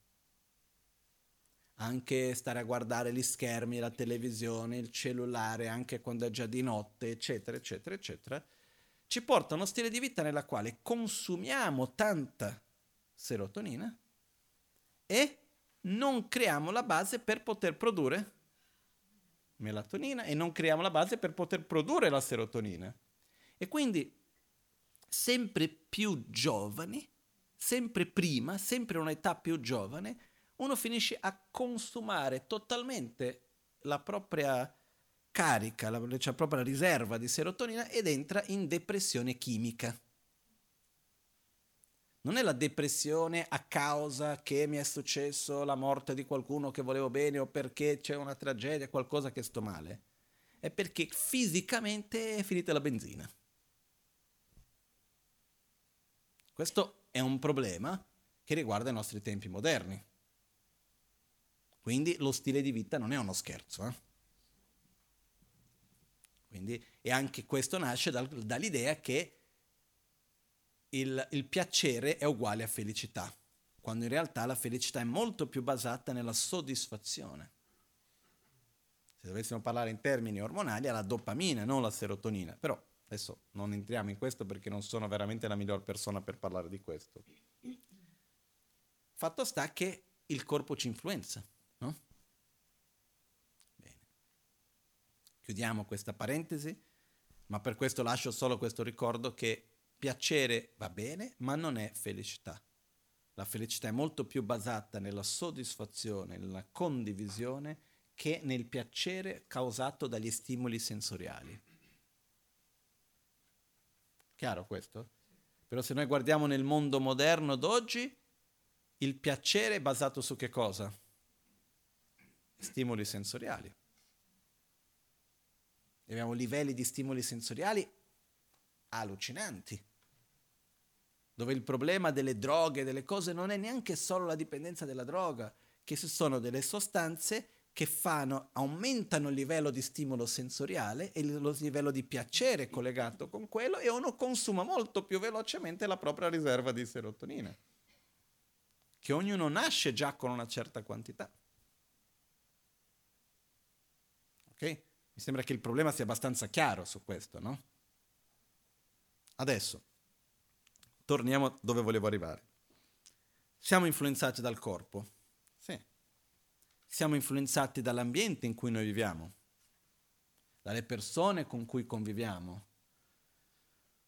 Anche stare a guardare gli schermi, la televisione, il cellulare, anche quando è già di notte, eccetera, eccetera, eccetera, ci porta a uno stile di vita nella quale consumiamo tanta serotonina e non creiamo la base per poter produrre melatonina e non creiamo la base per poter produrre la serotonina. E quindi sempre più giovani sempre prima, sempre un'età più giovane, uno finisce a consumare totalmente la propria carica, la, cioè la propria riserva di serotonina ed entra in depressione chimica. Non è la depressione a causa che mi è successo la morte di qualcuno che volevo bene o perché c'è una tragedia, qualcosa che sto male. È perché fisicamente è finita la benzina. Questo è un problema che riguarda i nostri tempi moderni. Quindi lo stile di vita non è uno scherzo. Eh? Quindi, e anche questo nasce dal, dall'idea che il, il piacere è uguale a felicità, quando in realtà la felicità è molto più basata nella soddisfazione. Se dovessimo parlare in termini ormonali, è la dopamina, non la serotonina. Però Adesso non entriamo in questo perché non sono veramente la miglior persona per parlare di questo. Fatto sta che il corpo ci influenza, no? Bene. Chiudiamo questa parentesi, ma per questo lascio solo questo ricordo che piacere va bene, ma non è felicità. La felicità è molto più basata nella soddisfazione, nella condivisione, che nel piacere causato dagli stimoli sensoriali. Chiaro questo? Però se noi guardiamo nel mondo moderno d'oggi, il piacere è basato su che cosa? Stimoli sensoriali. Abbiamo livelli di stimoli sensoriali allucinanti, dove il problema delle droghe, delle cose, non è neanche solo la dipendenza dalla droga, che sono delle sostanze che fanno, aumentano il livello di stimolo sensoriale e lo livello di piacere collegato con quello e uno consuma molto più velocemente la propria riserva di serotonina, che ognuno nasce già con una certa quantità. Ok? Mi sembra che il problema sia abbastanza chiaro su questo, no? Adesso, torniamo dove volevo arrivare. Siamo influenzati dal corpo siamo influenzati dall'ambiente in cui noi viviamo, dalle persone con cui conviviamo.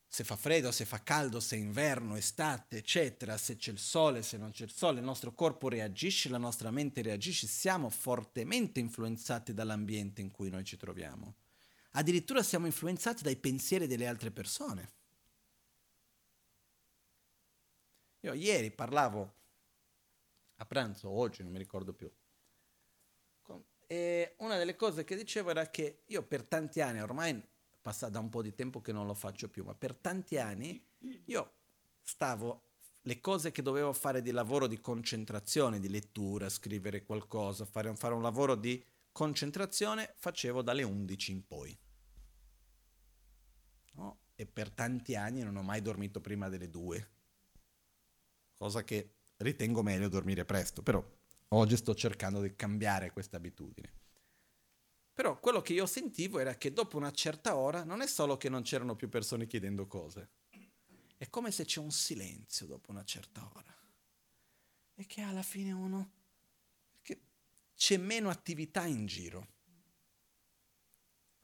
Se fa freddo, se fa caldo, se è inverno, estate, eccetera, se c'è il sole, se non c'è il sole, il nostro corpo reagisce, la nostra mente reagisce, siamo fortemente influenzati dall'ambiente in cui noi ci troviamo. Addirittura siamo influenzati dai pensieri delle altre persone. Io ieri parlavo a pranzo, oggi non mi ricordo più, e una delle cose che dicevo era che io per tanti anni, ormai passa da un po' di tempo che non lo faccio più, ma per tanti anni io stavo le cose che dovevo fare di lavoro di concentrazione, di lettura, scrivere qualcosa, fare, fare un lavoro di concentrazione, facevo dalle 11 in poi. No? E per tanti anni non ho mai dormito prima delle 2, cosa che ritengo meglio dormire presto, però oggi sto cercando di cambiare questa abitudine. Però quello che io sentivo era che dopo una certa ora non è solo che non c'erano più persone chiedendo cose, è come se c'è un silenzio dopo una certa ora. E che alla fine uno... che c'è meno attività in giro.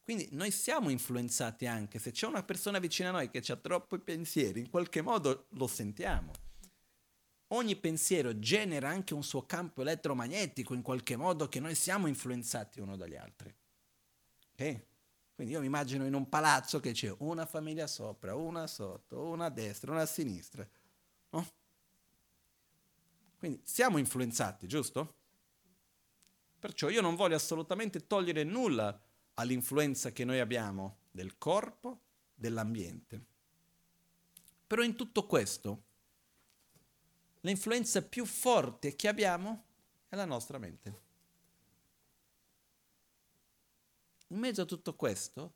Quindi noi siamo influenzati anche, se c'è una persona vicino a noi che ha troppi pensieri, in qualche modo lo sentiamo. Ogni pensiero genera anche un suo campo elettromagnetico in qualche modo che noi siamo influenzati uno dagli altri. Ok? Quindi io mi immagino in un palazzo che c'è una famiglia sopra, una sotto, una a destra, una a sinistra. No? Quindi siamo influenzati, giusto? Perciò io non voglio assolutamente togliere nulla all'influenza che noi abbiamo del corpo, dell'ambiente. Però in tutto questo, l'influenza più forte che abbiamo è la nostra mente. in mezzo a tutto questo,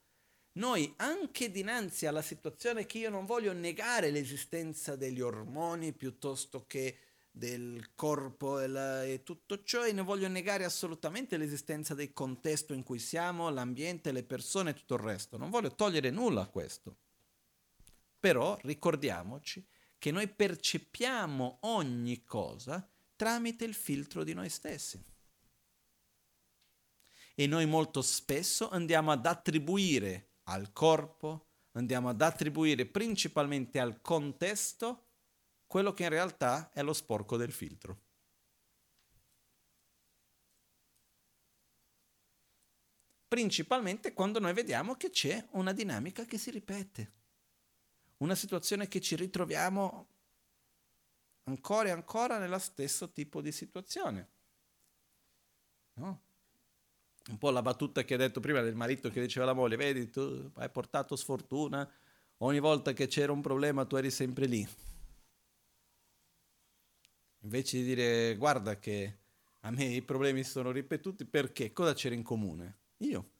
noi anche dinanzi alla situazione che io non voglio negare l'esistenza degli ormoni piuttosto che del corpo e, la, e, tutto ciò e ne voglio negare assolutamente l'esistenza del contesto in cui siamo, l'ambiente, le persone e tutto il resto. Non voglio togliere nulla a questo. Però ricordiamoci che noi percepiamo ogni cosa tramite il filtro di noi stessi e noi molto spesso andiamo ad attribuire al corpo, andiamo ad attribuire principalmente al contesto quello che in realtà è lo sporco del filtro. Principalmente quando noi vediamo che c'è una dinamica che si ripete, una situazione che ci ritroviamo ancora e ancora nello stesso tipo di situazione. No? un po' la battuta che ha detto prima del marito che diceva alla moglie, vedi, tu hai portato sfortuna, ogni volta che c'era un problema tu eri sempre lì. Invece di dire, guarda che a me i problemi sono ripetuti, perché? Cosa c'era in comune? Io.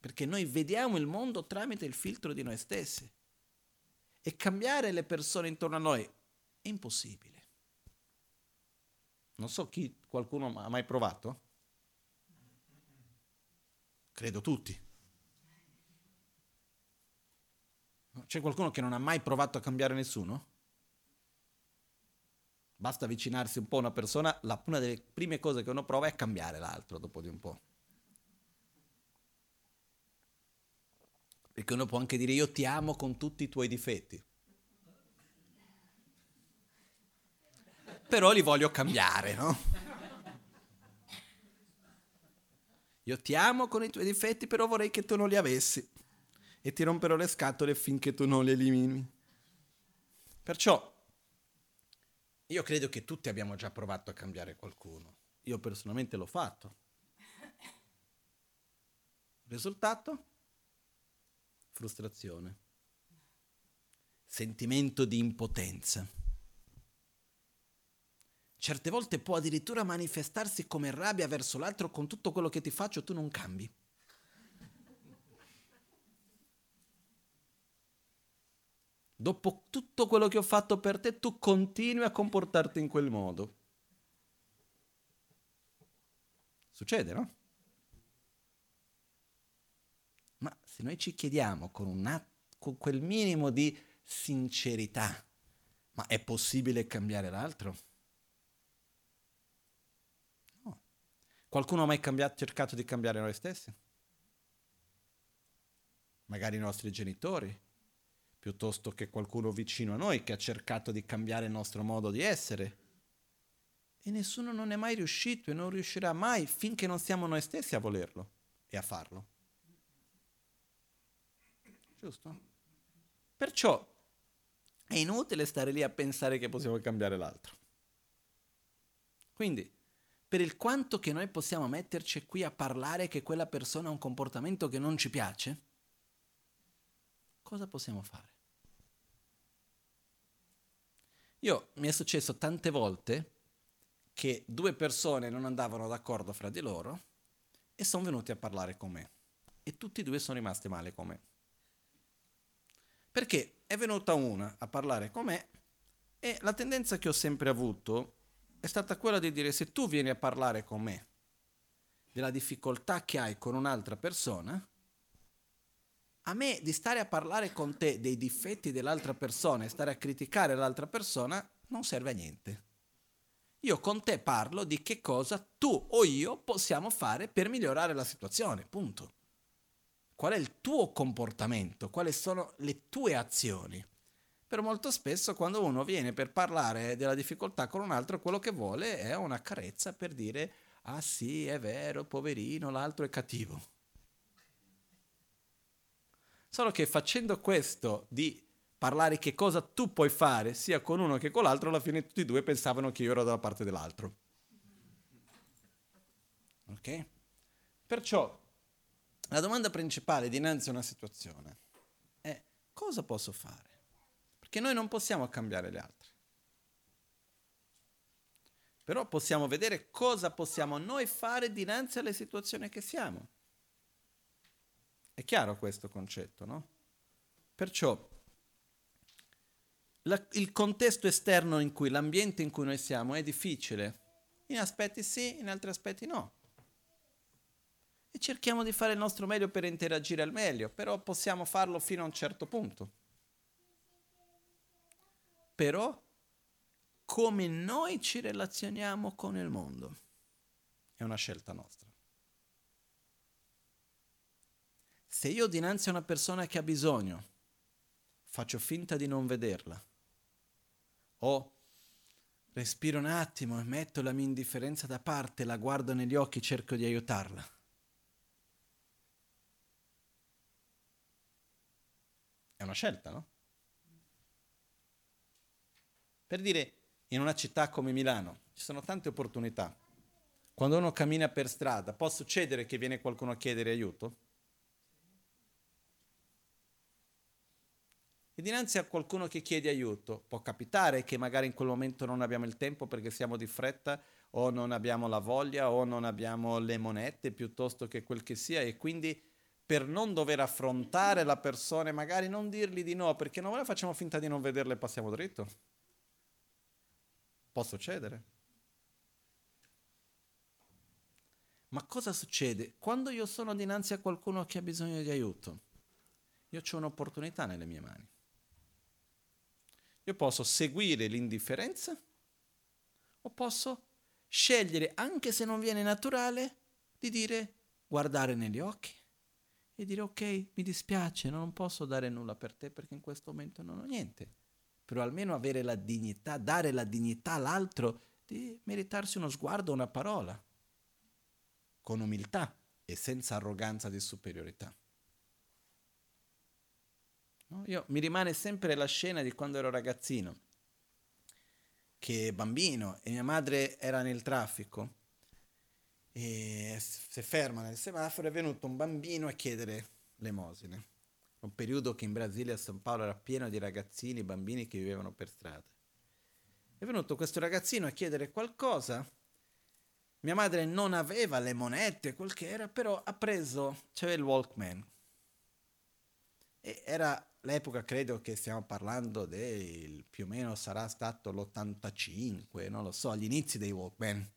Perché noi vediamo il mondo tramite il filtro di noi stessi. E cambiare le persone intorno a noi è impossibile. Non so chi, qualcuno ha mai provato? Credo tutti. C'è qualcuno che non ha mai provato a cambiare nessuno? Basta avvicinarsi un po' a una persona, la, una delle prime cose che uno prova è cambiare l'altro dopo di un po'. Perché uno può anche dire io ti amo con tutti i tuoi difetti. però li voglio cambiare, no? Io ti amo con i tuoi difetti, però vorrei che tu non li avessi. E ti romperò le scatole finché tu non li elimini. Perciò, io credo che tutti abbiamo già provato a cambiare qualcuno. Io personalmente l'ho fatto. Risultato? Frustrazione. Sentimento di impotenza certe volte può addirittura manifestarsi come rabbia verso l'altro con tutto quello che ti faccio tu non cambi. Dopo tutto quello che ho fatto per te, tu continui a comportarti in quel modo. Succede, no? Se noi ci chiediamo con, un con quel minimo di sincerità, ma è possibile cambiare l'altro? Qualcuno ha mai cambiato, cercato di cambiare noi stessi? Magari i nostri genitori, piuttosto che qualcuno vicino a noi che ha cercato di cambiare il nostro modo di essere. E nessuno non è mai riuscito e non riuscirà mai finché non siamo noi stessi a volerlo e a farlo. Giusto? Perciò è inutile stare lì a pensare che possiamo cambiare l'altro. Quindi per il quanto che noi possiamo metterci qui a parlare che quella persona ha un comportamento che non ci piace? Cosa possiamo fare? Io mi è successo tante volte che due persone non andavano d'accordo fra di loro e sono venuti a parlare con me. E tutti e due sono rimasti male con me. Perché è venuta una a parlare con me e la tendenza che ho sempre avuto è stata quella di dire se tu vieni a parlare con me della difficoltà che hai con un'altra persona, a me di stare a parlare con te dei difetti dell'altra persona e stare a criticare l'altra persona non serve a niente. Io con te parlo di che cosa tu o io possiamo fare per migliorare la situazione, punto. Qual è il tuo comportamento? Quali sono le tue azioni? Per molto spesso quando uno viene per parlare della difficoltà con un altro, quello che vuole è una carezza per dire ah sì, è vero, poverino, l'altro è cattivo. Solo che facendo questo di parlare che cosa tu puoi fare sia con uno che con l'altro, alla fine tutti e due pensavano che io ero dalla parte dell'altro. Ok? Perciò la domanda principale dinanzi a una situazione è cosa posso fare? Perché noi non possiamo cambiare gli altri. Però possiamo vedere cosa possiamo noi fare dinanzi alle situazioni che siamo. È chiaro questo concetto, no? Perciò la, il contesto esterno in cui, l'ambiente in cui noi siamo è difficile. In aspetti sì, in altri aspetti no. E cerchiamo di fare il nostro meglio per interagire al meglio, però possiamo farlo fino a un certo punto. Però come noi ci relazioniamo con il mondo è una scelta nostra. Se io dinanzi a una persona che ha bisogno faccio finta di non vederla, o respiro un attimo e metto la mia indifferenza da parte, la guardo negli occhi e cerco di aiutarla. È una scelta, no? Per dire, in una città come Milano ci sono tante opportunità. Quando uno cammina per strada, può succedere che viene qualcuno a chiedere aiuto? E dinanzi a qualcuno che chiede aiuto, può capitare che magari in quel momento non abbiamo il tempo perché siamo di fretta o non abbiamo la voglia o non abbiamo le monete piuttosto che quel che sia e quindi per non dover affrontare la persona e magari non dirgli di no perché noi facciamo finta di non vederla e passiamo dritto. Può succedere. Ma cosa succede? Quando io sono dinanzi a qualcuno che ha bisogno di aiuto, io ho un'opportunità nelle mie mani. Io posso seguire l'indifferenza o posso scegliere, anche se non viene naturale, di dire guardare negli occhi e dire ok, mi dispiace, non posso dare nulla per te perché in questo momento non ho niente. Però almeno avere la dignità, dare la dignità all'altro di meritarsi uno sguardo, una parola, con umiltà e senza arroganza di superiorità. No? Io, mi rimane sempre la scena di quando ero ragazzino, che bambino, e mia madre era nel traffico, e si ferma nel semaforo, è venuto un bambino a chiedere l'emosine. Un periodo che in Brasile a San Paolo era pieno di ragazzini, bambini che vivevano per strada. È venuto questo ragazzino a chiedere qualcosa. Mia madre non aveva le monete, quel che era, però ha preso, c'aveva il Walkman. E era l'epoca credo che stiamo parlando del più o meno sarà stato l'85, non lo so, agli inizi dei Walkman.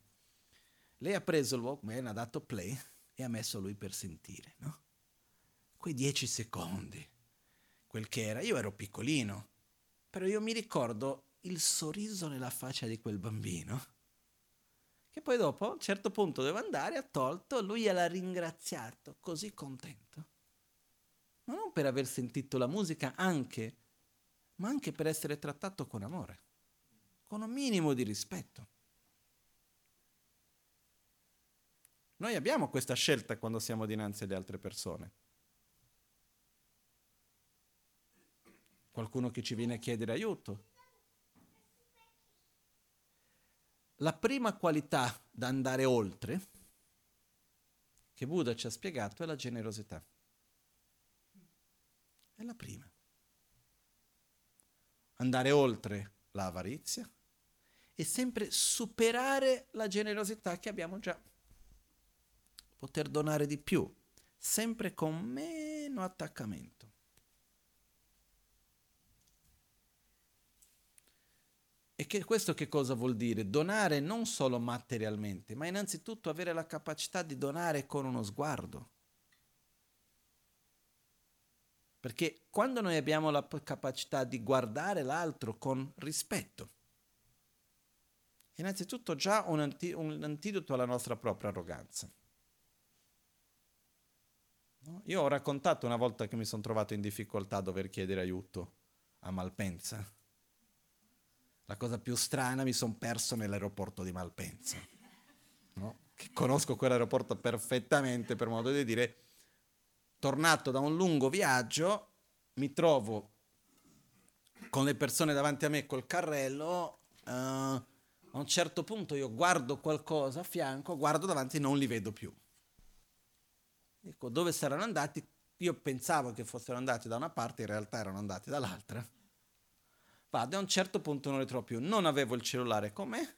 Lei ha preso il Walkman, ha dato play e ha messo lui per sentire, no? Quei dieci secondi, quel che era. Io ero piccolino, però io mi ricordo il sorriso nella faccia di quel bambino, che poi dopo a un certo punto doveva andare, ha tolto, lui l'ha ringraziato, così contento ma non per aver sentito la musica anche, ma anche per essere trattato con amore, con un minimo di rispetto. Noi abbiamo questa scelta quando siamo dinanzi alle altre persone. Qualcuno che ci viene a chiedere aiuto. la prima qualità da andare oltre che Buddha ci ha spiegato è la generosità. È la prima. Andare oltre l'avarizia e sempre superare la generosità che abbiamo già. Poter donare di più, sempre con meno attaccamento. E che questo che cosa vuol dire? Donare non solo materialmente, ma innanzitutto avere la capacità di donare con uno sguardo. Perché quando noi abbiamo la capacità di guardare l'altro con rispetto, innanzitutto già un, anti- un antidoto alla nostra propria arroganza. Io ho raccontato una volta che mi sono trovato in difficoltà a dover chiedere aiuto a Malpensa la cosa più strana, mi sono perso nell'aeroporto di Malpensa. No? conosco quell'aeroporto perfettamente, per modo di dire. Tornato da un lungo viaggio, mi trovo con le persone davanti a me col carrello. Uh, a un certo punto io guardo qualcosa a fianco, guardo davanti e non li vedo più. Dico, dove saranno andati? Io pensavo che fossero andati da una parte, in realtà erano andati dall'altra. Vado, a un certo punto non li trovo più. Non avevo il cellulare con me,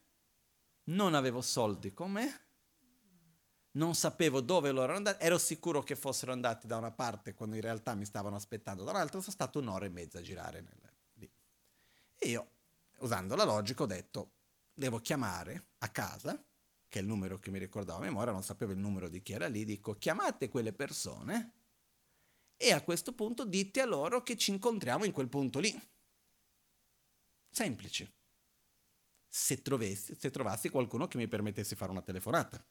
non avevo soldi con me, non sapevo dove loro erano andati, ero sicuro che fossero andati da una parte quando in realtà mi stavano aspettando da un'altra, sono stato un'ora e mezza a girare nel, lì. E io, usando la logica, ho detto, devo chiamare a casa, che è il numero che mi ricordavo a memoria, non sapevo il numero di chi era lì, dico, chiamate quelle persone e a questo punto dite a loro che ci incontriamo in quel punto lì. Semplice. Se, trovessi, se trovassi qualcuno che mi permettesse di fare una telefonata.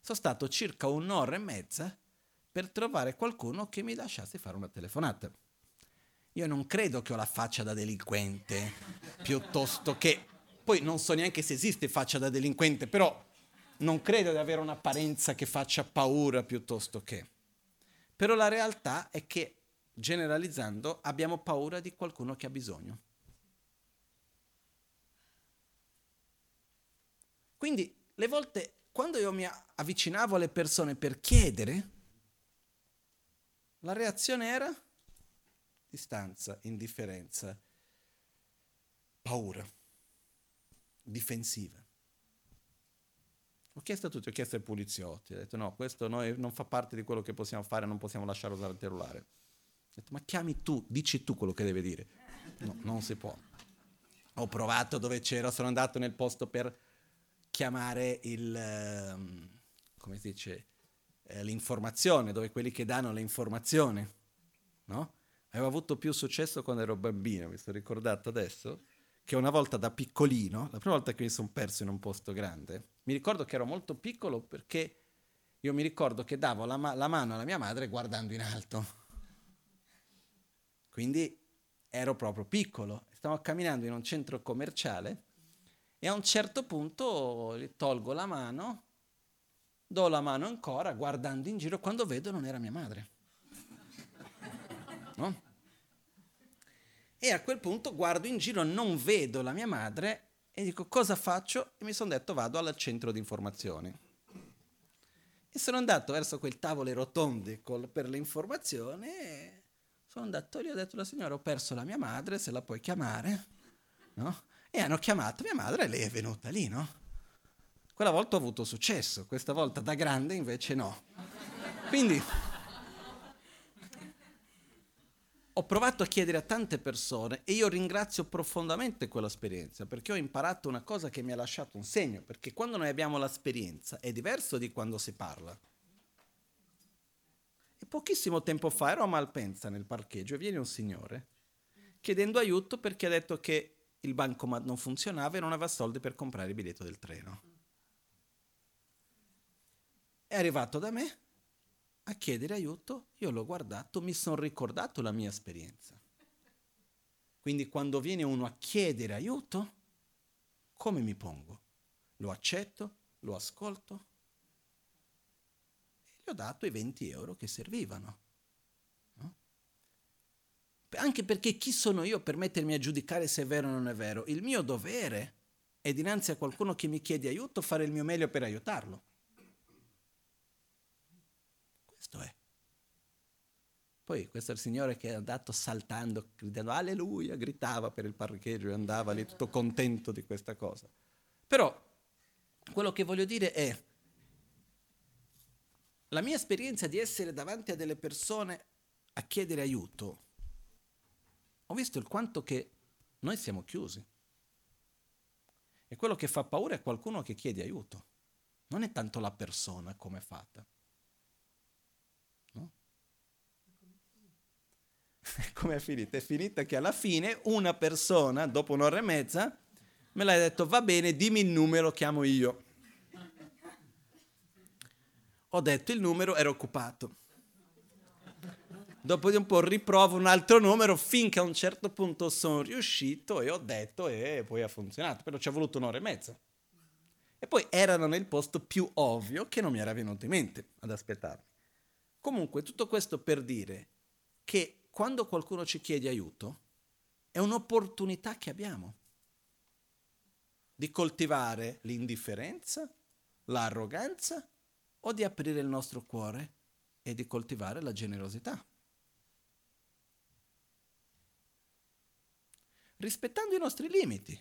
Sono stato circa un'ora e mezza per trovare qualcuno che mi lasciasse fare una telefonata. Io non credo che ho la faccia da delinquente, piuttosto che... Poi non so neanche se esiste faccia da delinquente, però non credo di avere un'apparenza che faccia paura piuttosto che... Però la realtà è che, generalizzando, abbiamo paura di qualcuno che ha bisogno. Quindi le volte quando io mi avvicinavo alle persone per chiedere, la reazione era distanza, indifferenza, paura, difensiva. Ho chiesto a tutti, ho chiesto ai poliziotti, ho detto no, questo noi non fa parte di quello che possiamo fare, non possiamo lasciare usare il cellulare. Ho detto ma chiami tu, dici tu quello che deve dire. No, non si può. Ho provato dove c'era, sono andato nel posto per chiamare il, ehm, come si dice, eh, l'informazione, dove quelli che danno le informazioni, no? Avevo avuto più successo quando ero bambino, mi sono ricordato adesso, che una volta da piccolino, la prima volta che mi sono perso in un posto grande, mi ricordo che ero molto piccolo perché io mi ricordo che davo la, ma- la mano alla mia madre guardando in alto. Quindi ero proprio piccolo, stavo camminando in un centro commerciale e a un certo punto tolgo la mano, do la mano ancora, guardando in giro, quando vedo non era mia madre. No? E a quel punto guardo in giro, non vedo la mia madre e dico cosa faccio? E mi sono detto vado al centro di informazioni. E sono andato verso quel tavolo rotondi col, per le informazioni e sono andato lì, ho detto alla signora ho perso la mia madre, se la puoi chiamare, no? E hanno chiamato mia madre e lei è venuta lì, no? Quella volta ho avuto successo, questa volta da grande invece no. Quindi ho provato a chiedere a tante persone e io ringrazio profondamente quell'esperienza perché ho imparato una cosa che mi ha lasciato un segno, perché quando noi abbiamo l'esperienza è diverso di quando si parla. E pochissimo tempo fa ero a Malpensa nel parcheggio e viene un signore chiedendo aiuto perché ha detto che il bancomat non funzionava e non aveva soldi per comprare il biglietto del treno. È arrivato da me a chiedere aiuto, io l'ho guardato, mi sono ricordato la mia esperienza. Quindi quando viene uno a chiedere aiuto, come mi pongo? Lo accetto, lo ascolto e gli ho dato i 20 euro che servivano anche perché chi sono io per mettermi a giudicare se è vero o non è vero? Il mio dovere è dinanzi a qualcuno che mi chiede aiuto fare il mio meglio per aiutarlo. Questo è. Poi questo Signore che è andato saltando, gridando alleluia, gritava per il parcheggio e andava lì tutto contento di questa cosa. Però quello che voglio dire è, la mia esperienza di essere davanti a delle persone a chiedere aiuto, ho visto il quanto che noi siamo chiusi. E quello che fa paura è qualcuno che chiede aiuto. Non è tanto la persona come è fatta. come è finita? È finita che alla fine una persona, dopo un'ora e mezza, me l'ha detto, va bene, dimmi il numero, chiamo io. Ho detto il numero, era occupato. Dopo di un po' riprovo un altro numero finché a un certo punto sono riuscito e ho detto e poi ha funzionato, però ci è voluto un'ora e mezza. E poi erano nel posto più ovvio che non mi era venuto in mente ad aspettarmi. Comunque tutto questo per dire che quando qualcuno ci chiede aiuto è un'opportunità che abbiamo di coltivare l'indifferenza, l'arroganza o di aprire il nostro cuore e di coltivare la generosità. Rispettando i nostri limiti.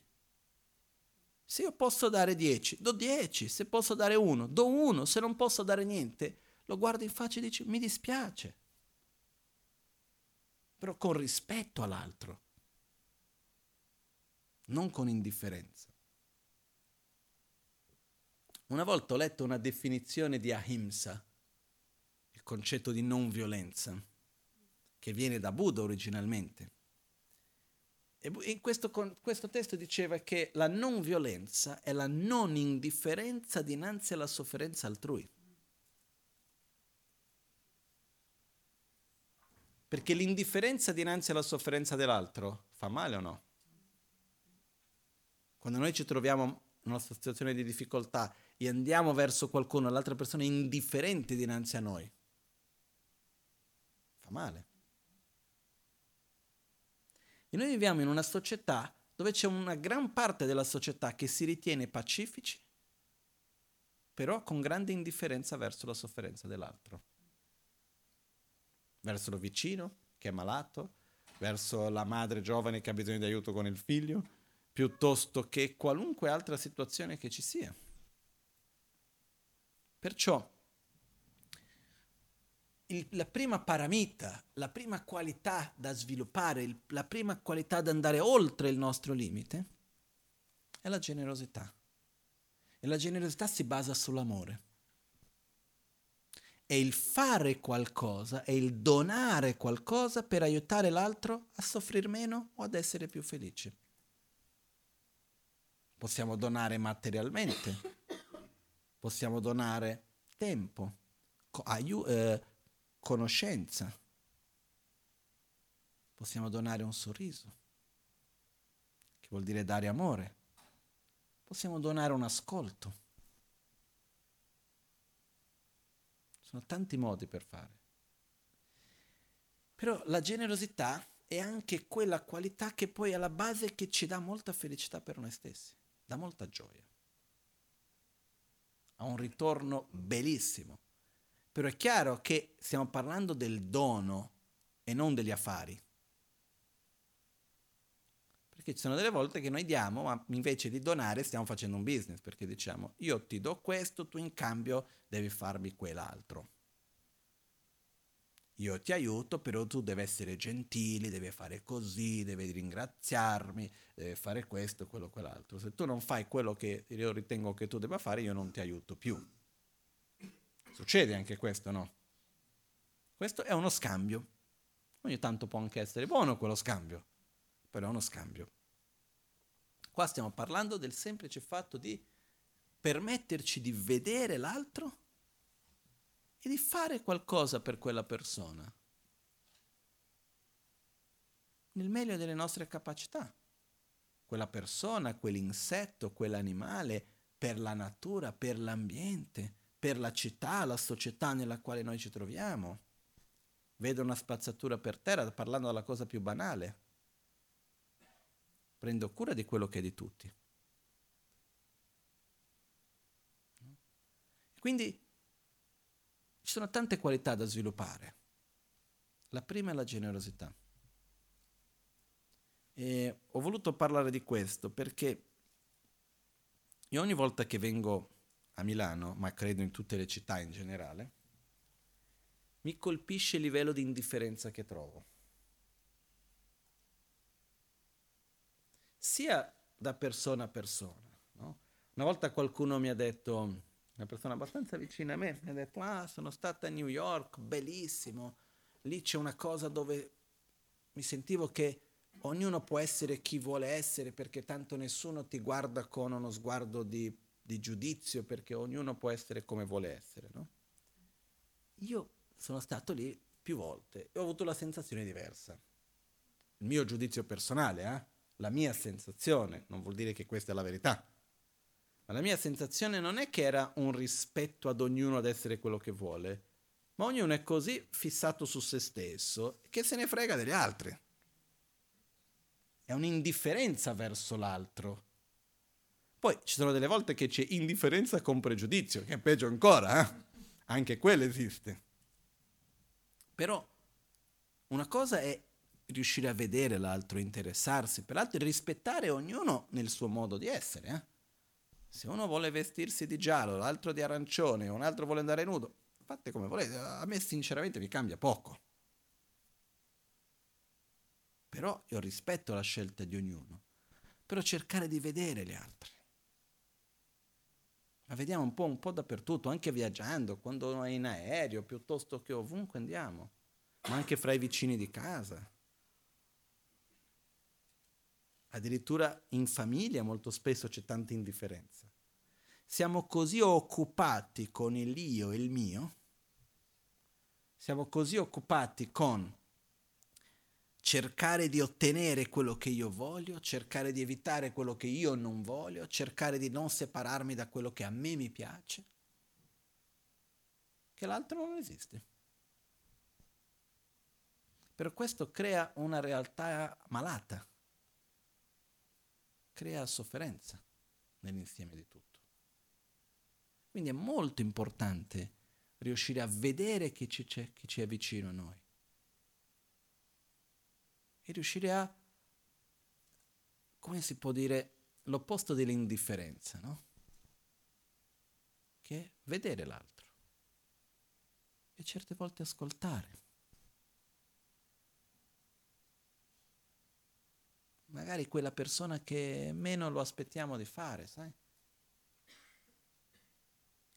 Se io posso dare 10, do 10, se posso dare 1, do 1, se non posso dare niente, lo guardo in faccia e dico mi dispiace. Però con rispetto all'altro, non con indifferenza. Una volta ho letto una definizione di ahimsa, il concetto di non violenza, che viene da Buddha originalmente. E in questo, questo testo diceva che la non violenza è la non indifferenza dinanzi alla sofferenza altrui. Perché l'indifferenza dinanzi alla sofferenza dell'altro fa male o no? Quando noi ci troviamo in una situazione di difficoltà e andiamo verso qualcuno, l'altra persona è indifferente dinanzi a noi, fa male. E noi viviamo in una società dove c'è una gran parte della società che si ritiene pacifici, però con grande indifferenza verso la sofferenza dell'altro. Verso lo vicino che è malato, verso la madre giovane che ha bisogno di aiuto con il figlio, piuttosto che qualunque altra situazione che ci sia. Perciò il, la prima paramita, la prima qualità da sviluppare, il, la prima qualità da andare oltre il nostro limite è la generosità. E la generosità si basa sull'amore. È il fare qualcosa, è il donare qualcosa per aiutare l'altro a soffrire meno o ad essere più felice. Possiamo donare materialmente, possiamo donare tempo, aiu- eh, conoscenza, possiamo donare un sorriso, che vuol dire dare amore, possiamo donare un ascolto. Sono tanti modi per fare. Però la generosità è anche quella qualità che poi è alla base che ci dà molta felicità per noi stessi, dà molta gioia ha un ritorno bellissimo. Però è chiaro che stiamo parlando del dono e non degli affari. Perché ci sono delle volte che noi diamo, ma invece di donare stiamo facendo un business, perché diciamo io ti do questo, tu in cambio devi farmi quell'altro. Io ti aiuto, però tu devi essere gentile, devi fare così, devi ringraziarmi, devi fare questo, quello, quell'altro. Se tu non fai quello che io ritengo che tu debba fare, io non ti aiuto più. Succede anche questo, no? Questo è uno scambio. Ogni tanto può anche essere buono quello scambio, però è uno scambio. Qua stiamo parlando del semplice fatto di permetterci di vedere l'altro e di fare qualcosa per quella persona. Nel meglio delle nostre capacità. Quella persona, quell'insetto, quell'animale, per la natura, per l'ambiente, per la città, la società nella quale noi ci troviamo. Vedo una spazzatura per terra parlando della cosa più banale prendo cura di quello che è di tutti. Quindi ci sono tante qualità da sviluppare. La prima è la generosità. E ho voluto parlare di questo perché io ogni volta che vengo a Milano, ma credo in tutte le città in generale, mi colpisce il livello di indifferenza che trovo. Sia da persona a persona. No? Una volta qualcuno mi ha detto, una persona abbastanza vicina a me, mi ha detto, ah, sono stata a New York, bellissimo, lì c'è una cosa dove mi sentivo che ognuno può essere chi vuole essere perché tanto nessuno ti guarda con uno sguardo di, di giudizio perché ognuno può essere come vuole essere. No? Io sono stato lì più volte e ho avuto la sensazione diversa. Il mio giudizio personale, eh? La mia sensazione, non vuol dire che questa è la verità, ma la mia sensazione non è che era un rispetto ad ognuno ad essere quello che vuole, ma ognuno è così fissato su se stesso che se ne frega degli altri. È un'indifferenza verso l'altro. Poi ci sono delle volte che c'è indifferenza con pregiudizio, che è peggio ancora, eh? anche quello esiste. Però una cosa è riuscire a vedere l'altro, interessarsi per l'altro e rispettare ognuno nel suo modo di essere. Eh? Se uno vuole vestirsi di giallo, l'altro di arancione, un altro vuole andare nudo, fate come volete, a me sinceramente mi cambia poco. Però io rispetto la scelta di ognuno, però cercare di vedere gli altri. Ma vediamo un po', un po' dappertutto, anche viaggiando, quando è in aereo, piuttosto che ovunque andiamo, ma anche fra i vicini di casa. Addirittura in famiglia molto spesso c'è tanta indifferenza. Siamo così occupati con il io e il mio, siamo così occupati con cercare di ottenere quello che io voglio, cercare di evitare quello che io non voglio, cercare di non separarmi da quello che a me mi piace, che l'altro non esiste. Però questo crea una realtà malata, crea sofferenza nell'insieme di tutto. Quindi è molto importante riuscire a vedere chi ci, chi ci è vicino a noi e riuscire a, come si può dire, l'opposto dell'indifferenza, no? Che è vedere l'altro e certe volte ascoltare. Magari quella persona che meno lo aspettiamo di fare, sai?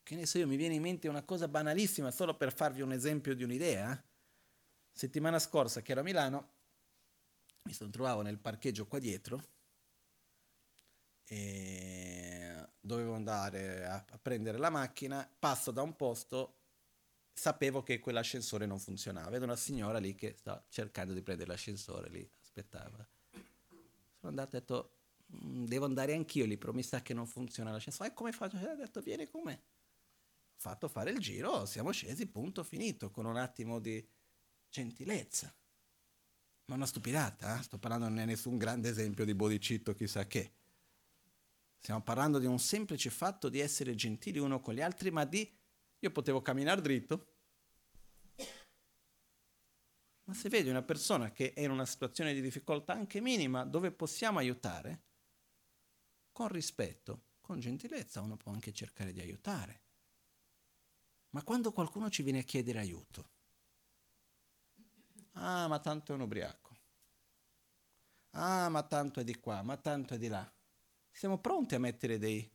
Che ne so io, mi viene in mente una cosa banalissima, solo per farvi un esempio di un'idea. Eh? Settimana scorsa che ero a Milano, mi sono trovato nel parcheggio qua dietro e dovevo andare a, a prendere la macchina, passo da un posto, sapevo che quell'ascensore non funzionava, vedo una signora lì che sta cercando di prendere l'ascensore lì, aspettava. Sono andato e ho detto, mm, devo andare anch'io lì, però mi sa che non funziona l'ascensore. E come faccio? Ho detto, vieni con me. Ho fatto fare il giro, siamo scesi, punto, finito, con un attimo di gentilezza. Ma una stupidata, eh? sto parlando non è nessun grande esempio di bodicitto chissà che. Stiamo parlando di un semplice fatto di essere gentili uno con gli altri, ma di io potevo camminare dritto. Ma se vedi una persona che è in una situazione di difficoltà anche minima, dove possiamo aiutare, con rispetto, con gentilezza, uno può anche cercare di aiutare. Ma quando qualcuno ci viene a chiedere aiuto, Ah, ma tanto è un ubriaco. Ah, ma tanto è di qua, ma tanto è di là. Siamo pronti a mettere dei,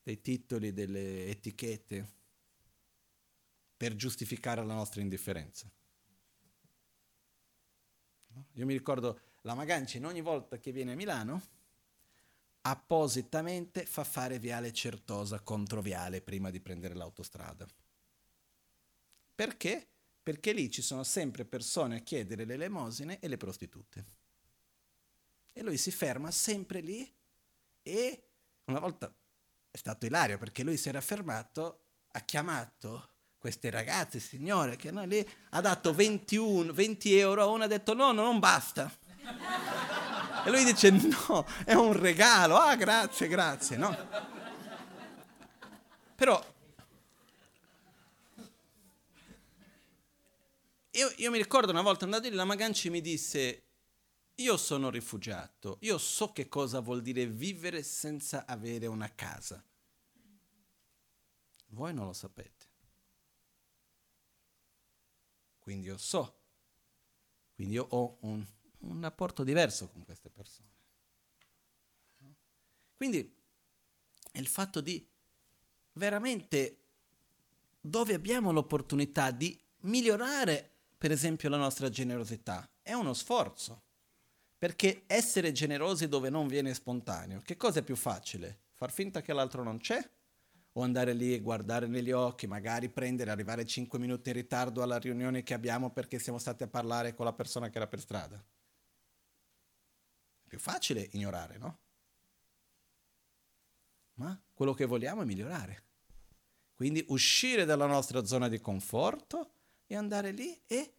dei titoli, delle etichette per giustificare la nostra indifferenza. Io mi ricordo la Magancin ogni volta che viene a Milano appositamente fa fare Viale Certosa contro Viale prima di prendere l'autostrada. Perché? perché lì ci sono sempre persone a chiedere le elemosine e le prostitute. E lui si ferma sempre lì e una volta è stato ilario perché lui si era fermato, ha chiamato queste ragazze, signore, che hanno lì, ha dato 21, 20 euro una, ha detto no, no, non basta. E lui dice no, è un regalo, ah grazie, grazie, no? Però io, io mi ricordo una volta andato lì, la Maganci mi disse, io sono rifugiato, io so che cosa vuol dire vivere senza avere una casa. Voi non lo sapete. Quindi io so. Quindi io ho un, un rapporto diverso con queste persone. Quindi è il fatto di veramente dove abbiamo l'opportunità di migliorare, per esempio, la nostra generosità, è uno sforzo. Perché essere generosi dove non viene spontaneo, che cosa è più facile? Far finta che l'altro non c'è? O andare lì e guardare negli occhi, magari prendere, arrivare 5 minuti in ritardo alla riunione che abbiamo perché siamo stati a parlare con la persona che era per strada? È più facile ignorare, no? Ma quello che vogliamo è migliorare. Quindi uscire dalla nostra zona di conforto e andare lì e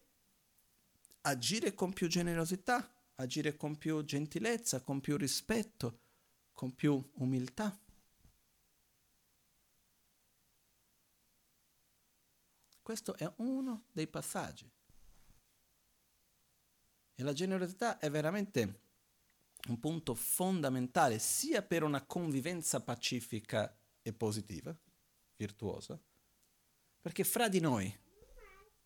agire con più generosità, agire con più gentilezza, con più rispetto, con più umiltà. Questo è uno dei passaggi. E la generosità è veramente un punto fondamentale sia per una convivenza pacifica e positiva, virtuosa, perché fra di noi,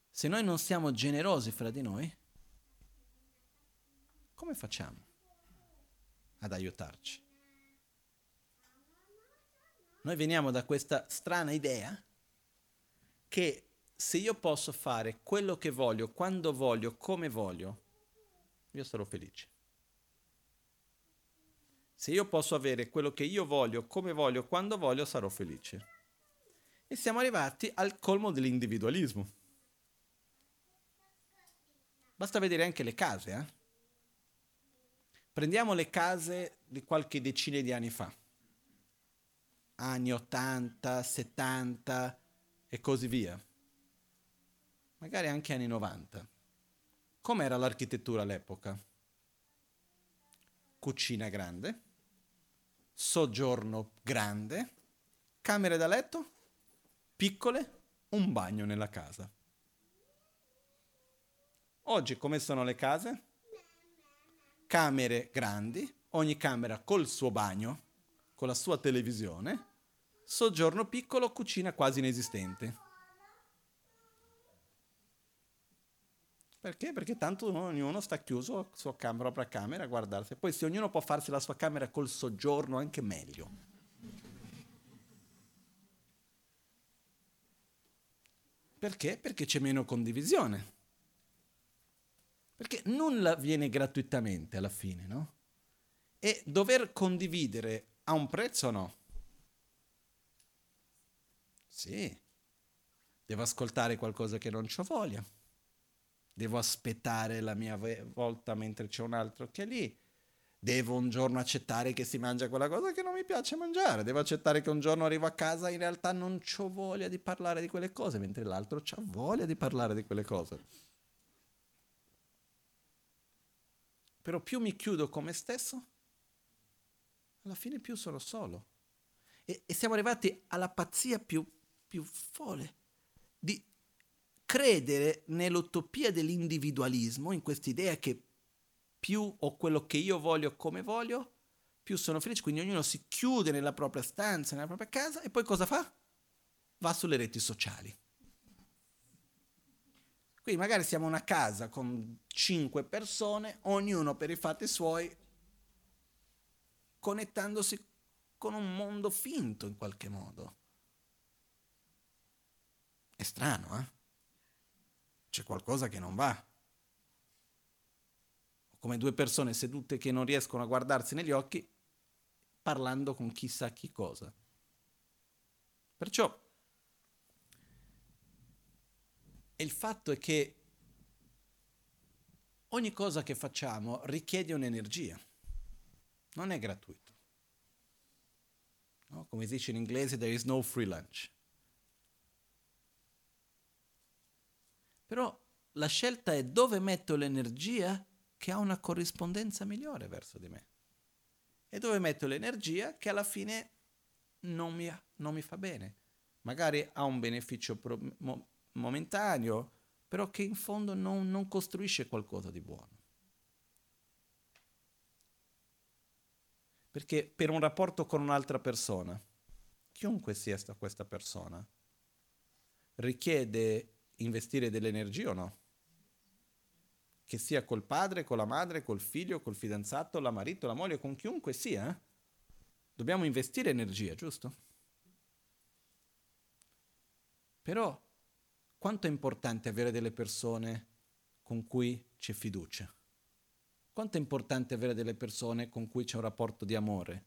se noi non siamo generosi fra di noi, come facciamo ad aiutarci? Noi veniamo da questa strana idea che se io posso fare quello che voglio, quando voglio, come voglio, io sarò felice. Se io posso avere quello che io voglio, come voglio, quando voglio, sarò felice. E siamo arrivati al colmo dell'individualismo. Basta vedere anche le case, eh? Prendiamo le case di qualche decina di anni fa, anni 80, 70 e così via, magari anche anni 90. Com'era l'architettura all'epoca? Cucina grande, soggiorno grande, camere da letto piccole, un bagno nella casa. Oggi come sono le case? Camere grandi, ogni camera col suo bagno, con la sua televisione, soggiorno piccolo, cucina quasi inesistente. Perché? Perché tanto ognuno sta chiuso a sua cam- propria camera a guardarsi. Poi se ognuno può farsi la sua camera col soggiorno, anche meglio. Perché? Perché c'è meno condivisione. Perché nulla viene gratuitamente alla fine, no? E dover condividere ha un prezzo o no? Sì. Devo ascoltare qualcosa che non ho voglia devo aspettare la mia volta mentre c'è un altro che è lì. Devo un giorno accettare che si mangia quella cosa che non mi piace mangiare. Devo accettare che un giorno arrivo a casa e in realtà non ho voglia di parlare di quelle cose, mentre l'altro ha voglia di parlare di quelle cose. Però più mi chiudo con me stesso, alla fine più sono solo. E, e siamo arrivati alla pazzia più, più folle di credere nell'utopia dell'individualismo, in quest'idea che più ho quello che io voglio come voglio, più sono felice, quindi ognuno si chiude nella propria stanza, nella propria casa e poi cosa fa? Va sulle reti sociali. Quindi magari siamo una casa con cinque persone, ognuno per i fatti suoi, connettandosi con un mondo finto in qualche modo. È strano, eh? C'è qualcosa che non va. Come due persone sedute che non riescono a guardarsi negli occhi parlando con chissà chi cosa. Perciò il fatto è che ogni cosa che facciamo richiede un'energia, non è gratuito. No? Come dice in inglese, there is no free lunch. Però la scelta è dove metto l'energia che ha una corrispondenza migliore verso di me. E dove metto l'energia che alla fine non mi, non mi fa bene. magari ha un beneficio pro- mo- momentaneo, però che in fondo non, non costruisce qualcosa di buono. Perché per un rapporto con un'altra persona, chiunque sia questa persona, richiede investire dell'energia o no? Che sia col padre, con la madre, col figlio, col fidanzato, la marito, la moglie, con chiunque sia, eh? dobbiamo investire energia, giusto? Però quanto è importante avere delle persone con cui c'è fiducia? Quanto è importante avere delle persone con cui c'è un rapporto di amore,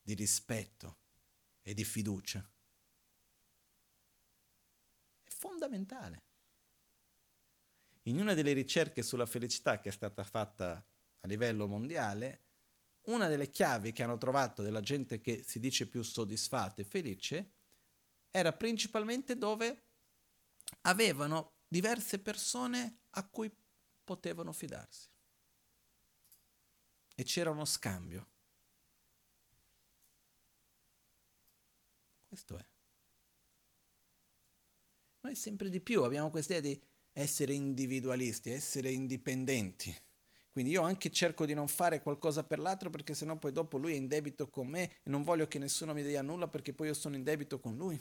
di rispetto e di fiducia? Fondamentale. In una delle ricerche sulla felicità che è stata fatta a livello mondiale, una delle chiavi che hanno trovato della gente che si dice più soddisfatta e felice era principalmente dove avevano diverse persone a cui potevano fidarsi. E c'era uno scambio. Questo è. Noi sempre di più abbiamo questa idea di essere individualisti, essere indipendenti. Quindi io anche cerco di non fare qualcosa per l'altro perché sennò poi dopo lui è in debito con me e non voglio che nessuno mi dia nulla perché poi io sono in debito con lui.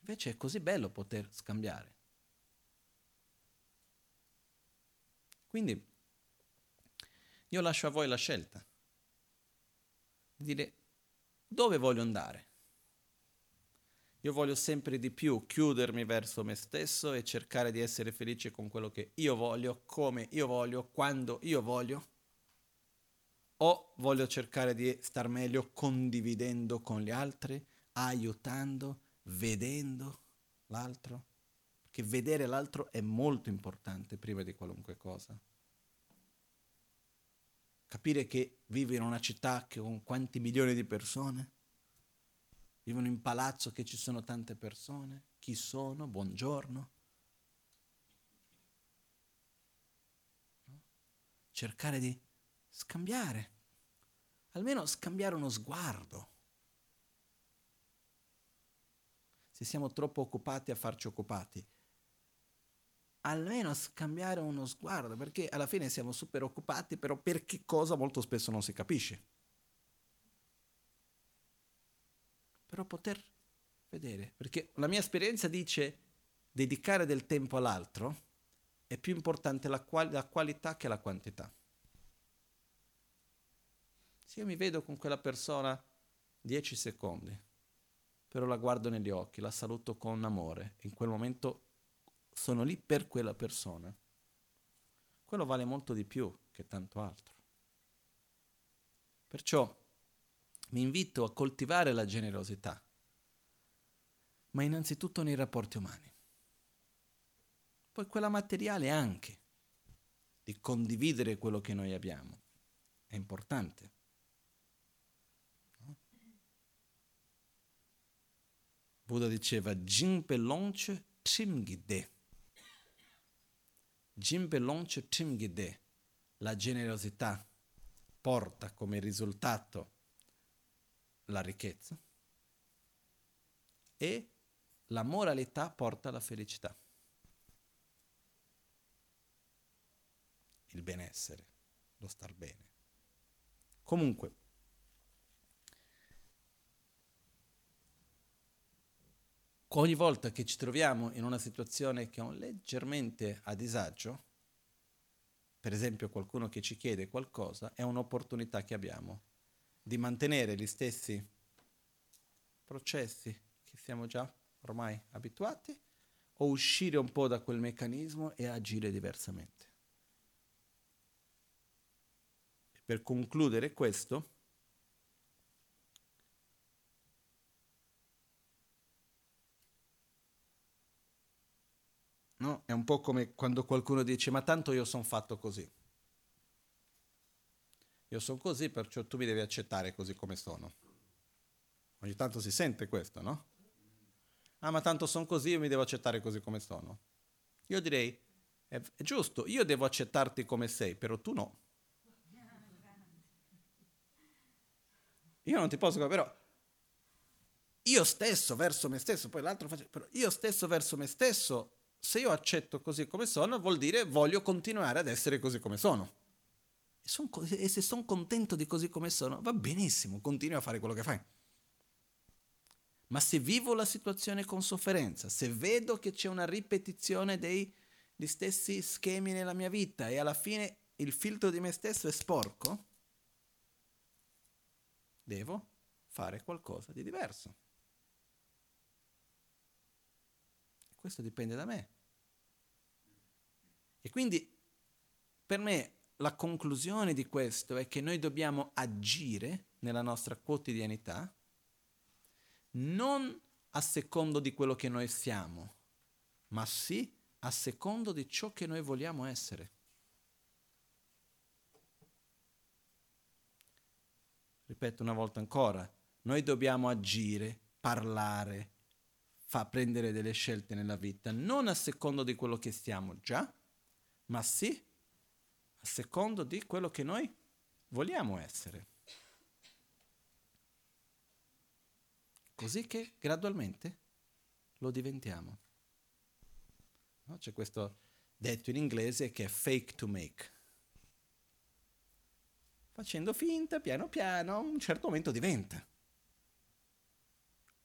Invece è così bello poter scambiare. Quindi io lascio a voi la scelta di dire dove voglio andare. Io voglio sempre di più chiudermi verso me stesso e cercare di essere felice con quello che io voglio, come io voglio, quando io voglio. O voglio cercare di star meglio condividendo con gli altri, aiutando, vedendo l'altro, che vedere l'altro è molto importante prima di qualunque cosa. Capire che vivo in una città con quanti milioni di persone, vivono in palazzo che ci sono tante persone, chi sono, buongiorno. Cercare di scambiare, almeno scambiare uno sguardo se siamo troppo occupati a farci occupati. Almeno scambiare uno sguardo, perché alla fine siamo super occupati, però per che cosa molto spesso non si capisce. Però poter vedere, perché la mia esperienza dice dedicare del tempo all'altro è più importante la, quali- la qualità che la quantità. Se io mi vedo con quella persona 10 secondi, però la guardo negli occhi, la saluto con amore. In quel momento sono lì per quella persona. Quello vale molto di più che tanto altro. Perciò mi invito a coltivare la generosità, ma innanzitutto nei rapporti umani. Poi quella materiale anche, di condividere quello che noi abbiamo. È importante. Buddha diceva Jinpe Lonche Timgide. Jinpe Lonche Timgide. La generosità porta come risultato la ricchezza e la moralità porta la felicità. Il benessere, lo star bene. Comunque, ogni volta che ci troviamo in una situazione che è leggermente a disagio, per esempio qualcuno che ci chiede qualcosa, è un'opportunità che abbiamo di mantenere gli stessi processi che siamo già ormai abituati o uscire un po' da quel meccanismo e agire diversamente. Per concludere questo, No? È un po' come quando qualcuno dice ma tanto io sono fatto così. Io sono così, perciò tu mi devi accettare così come sono. Ogni tanto si sente questo, no? Ah, ma tanto sono così, io mi devo accettare così come sono. Io direi, è, giusto, io devo accettarti come sei, però tu no. io non ti posso, però io stesso verso me stesso, poi l'altro faccio, però io stesso verso me stesso, se io accetto così come sono, vuol dire voglio continuare ad essere così come sono. E, son, e se sono contento di così come sono, va benissimo, continui a fare quello che fai. Ma se vivo la situazione con sofferenza, se vedo che c'è una ripetizione degli stessi schemi nella mia vita e alla fine il filtro di me stesso è sporco, devo fare qualcosa di diverso. Questo dipende da me. E quindi per me la conclusione di questo è che noi dobbiamo agire nella nostra quotidianità non a secondo di quello che noi siamo, ma sì a secondo di ciò che noi vogliamo essere. Ripeto una volta ancora, noi dobbiamo agire, parlare, fa prendere delle scelte nella vita, non a secondo di quello che siamo già, ma sì a secondo di quello che noi vogliamo essere. Così che gradualmente lo diventiamo. No? C'è questo detto in inglese che è fake to make. Facendo finta, piano piano, a un certo momento diventa.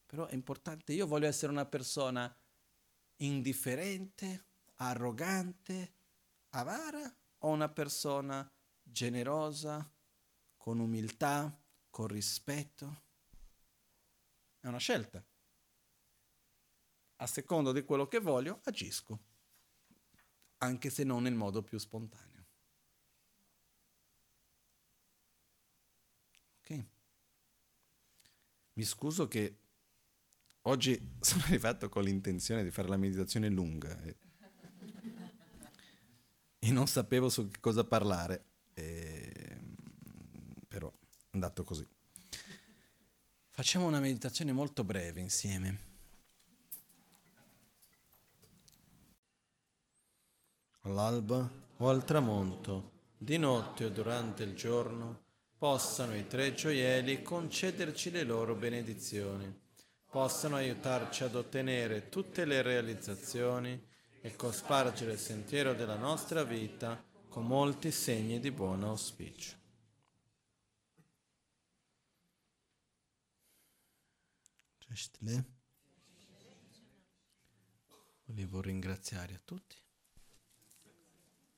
Però è importante, io voglio essere una persona indifferente, arrogante, avara o una persona generosa, con umiltà, con rispetto? È una scelta. A secondo di quello che voglio, agisco, anche se non nel modo più spontaneo. Ok? Mi scuso che Oggi sono arrivato con l'intenzione di fare la meditazione lunga e, e non sapevo su che cosa parlare, e, però è andato così. Facciamo una meditazione molto breve insieme. All'alba o al tramonto, di notte o durante il giorno, possano i tre gioielli concederci le loro benedizioni possano aiutarci ad ottenere tutte le realizzazioni e cospargere il sentiero della nostra vita con molti segni di buon auspicio. Volevo ringraziare a tutti.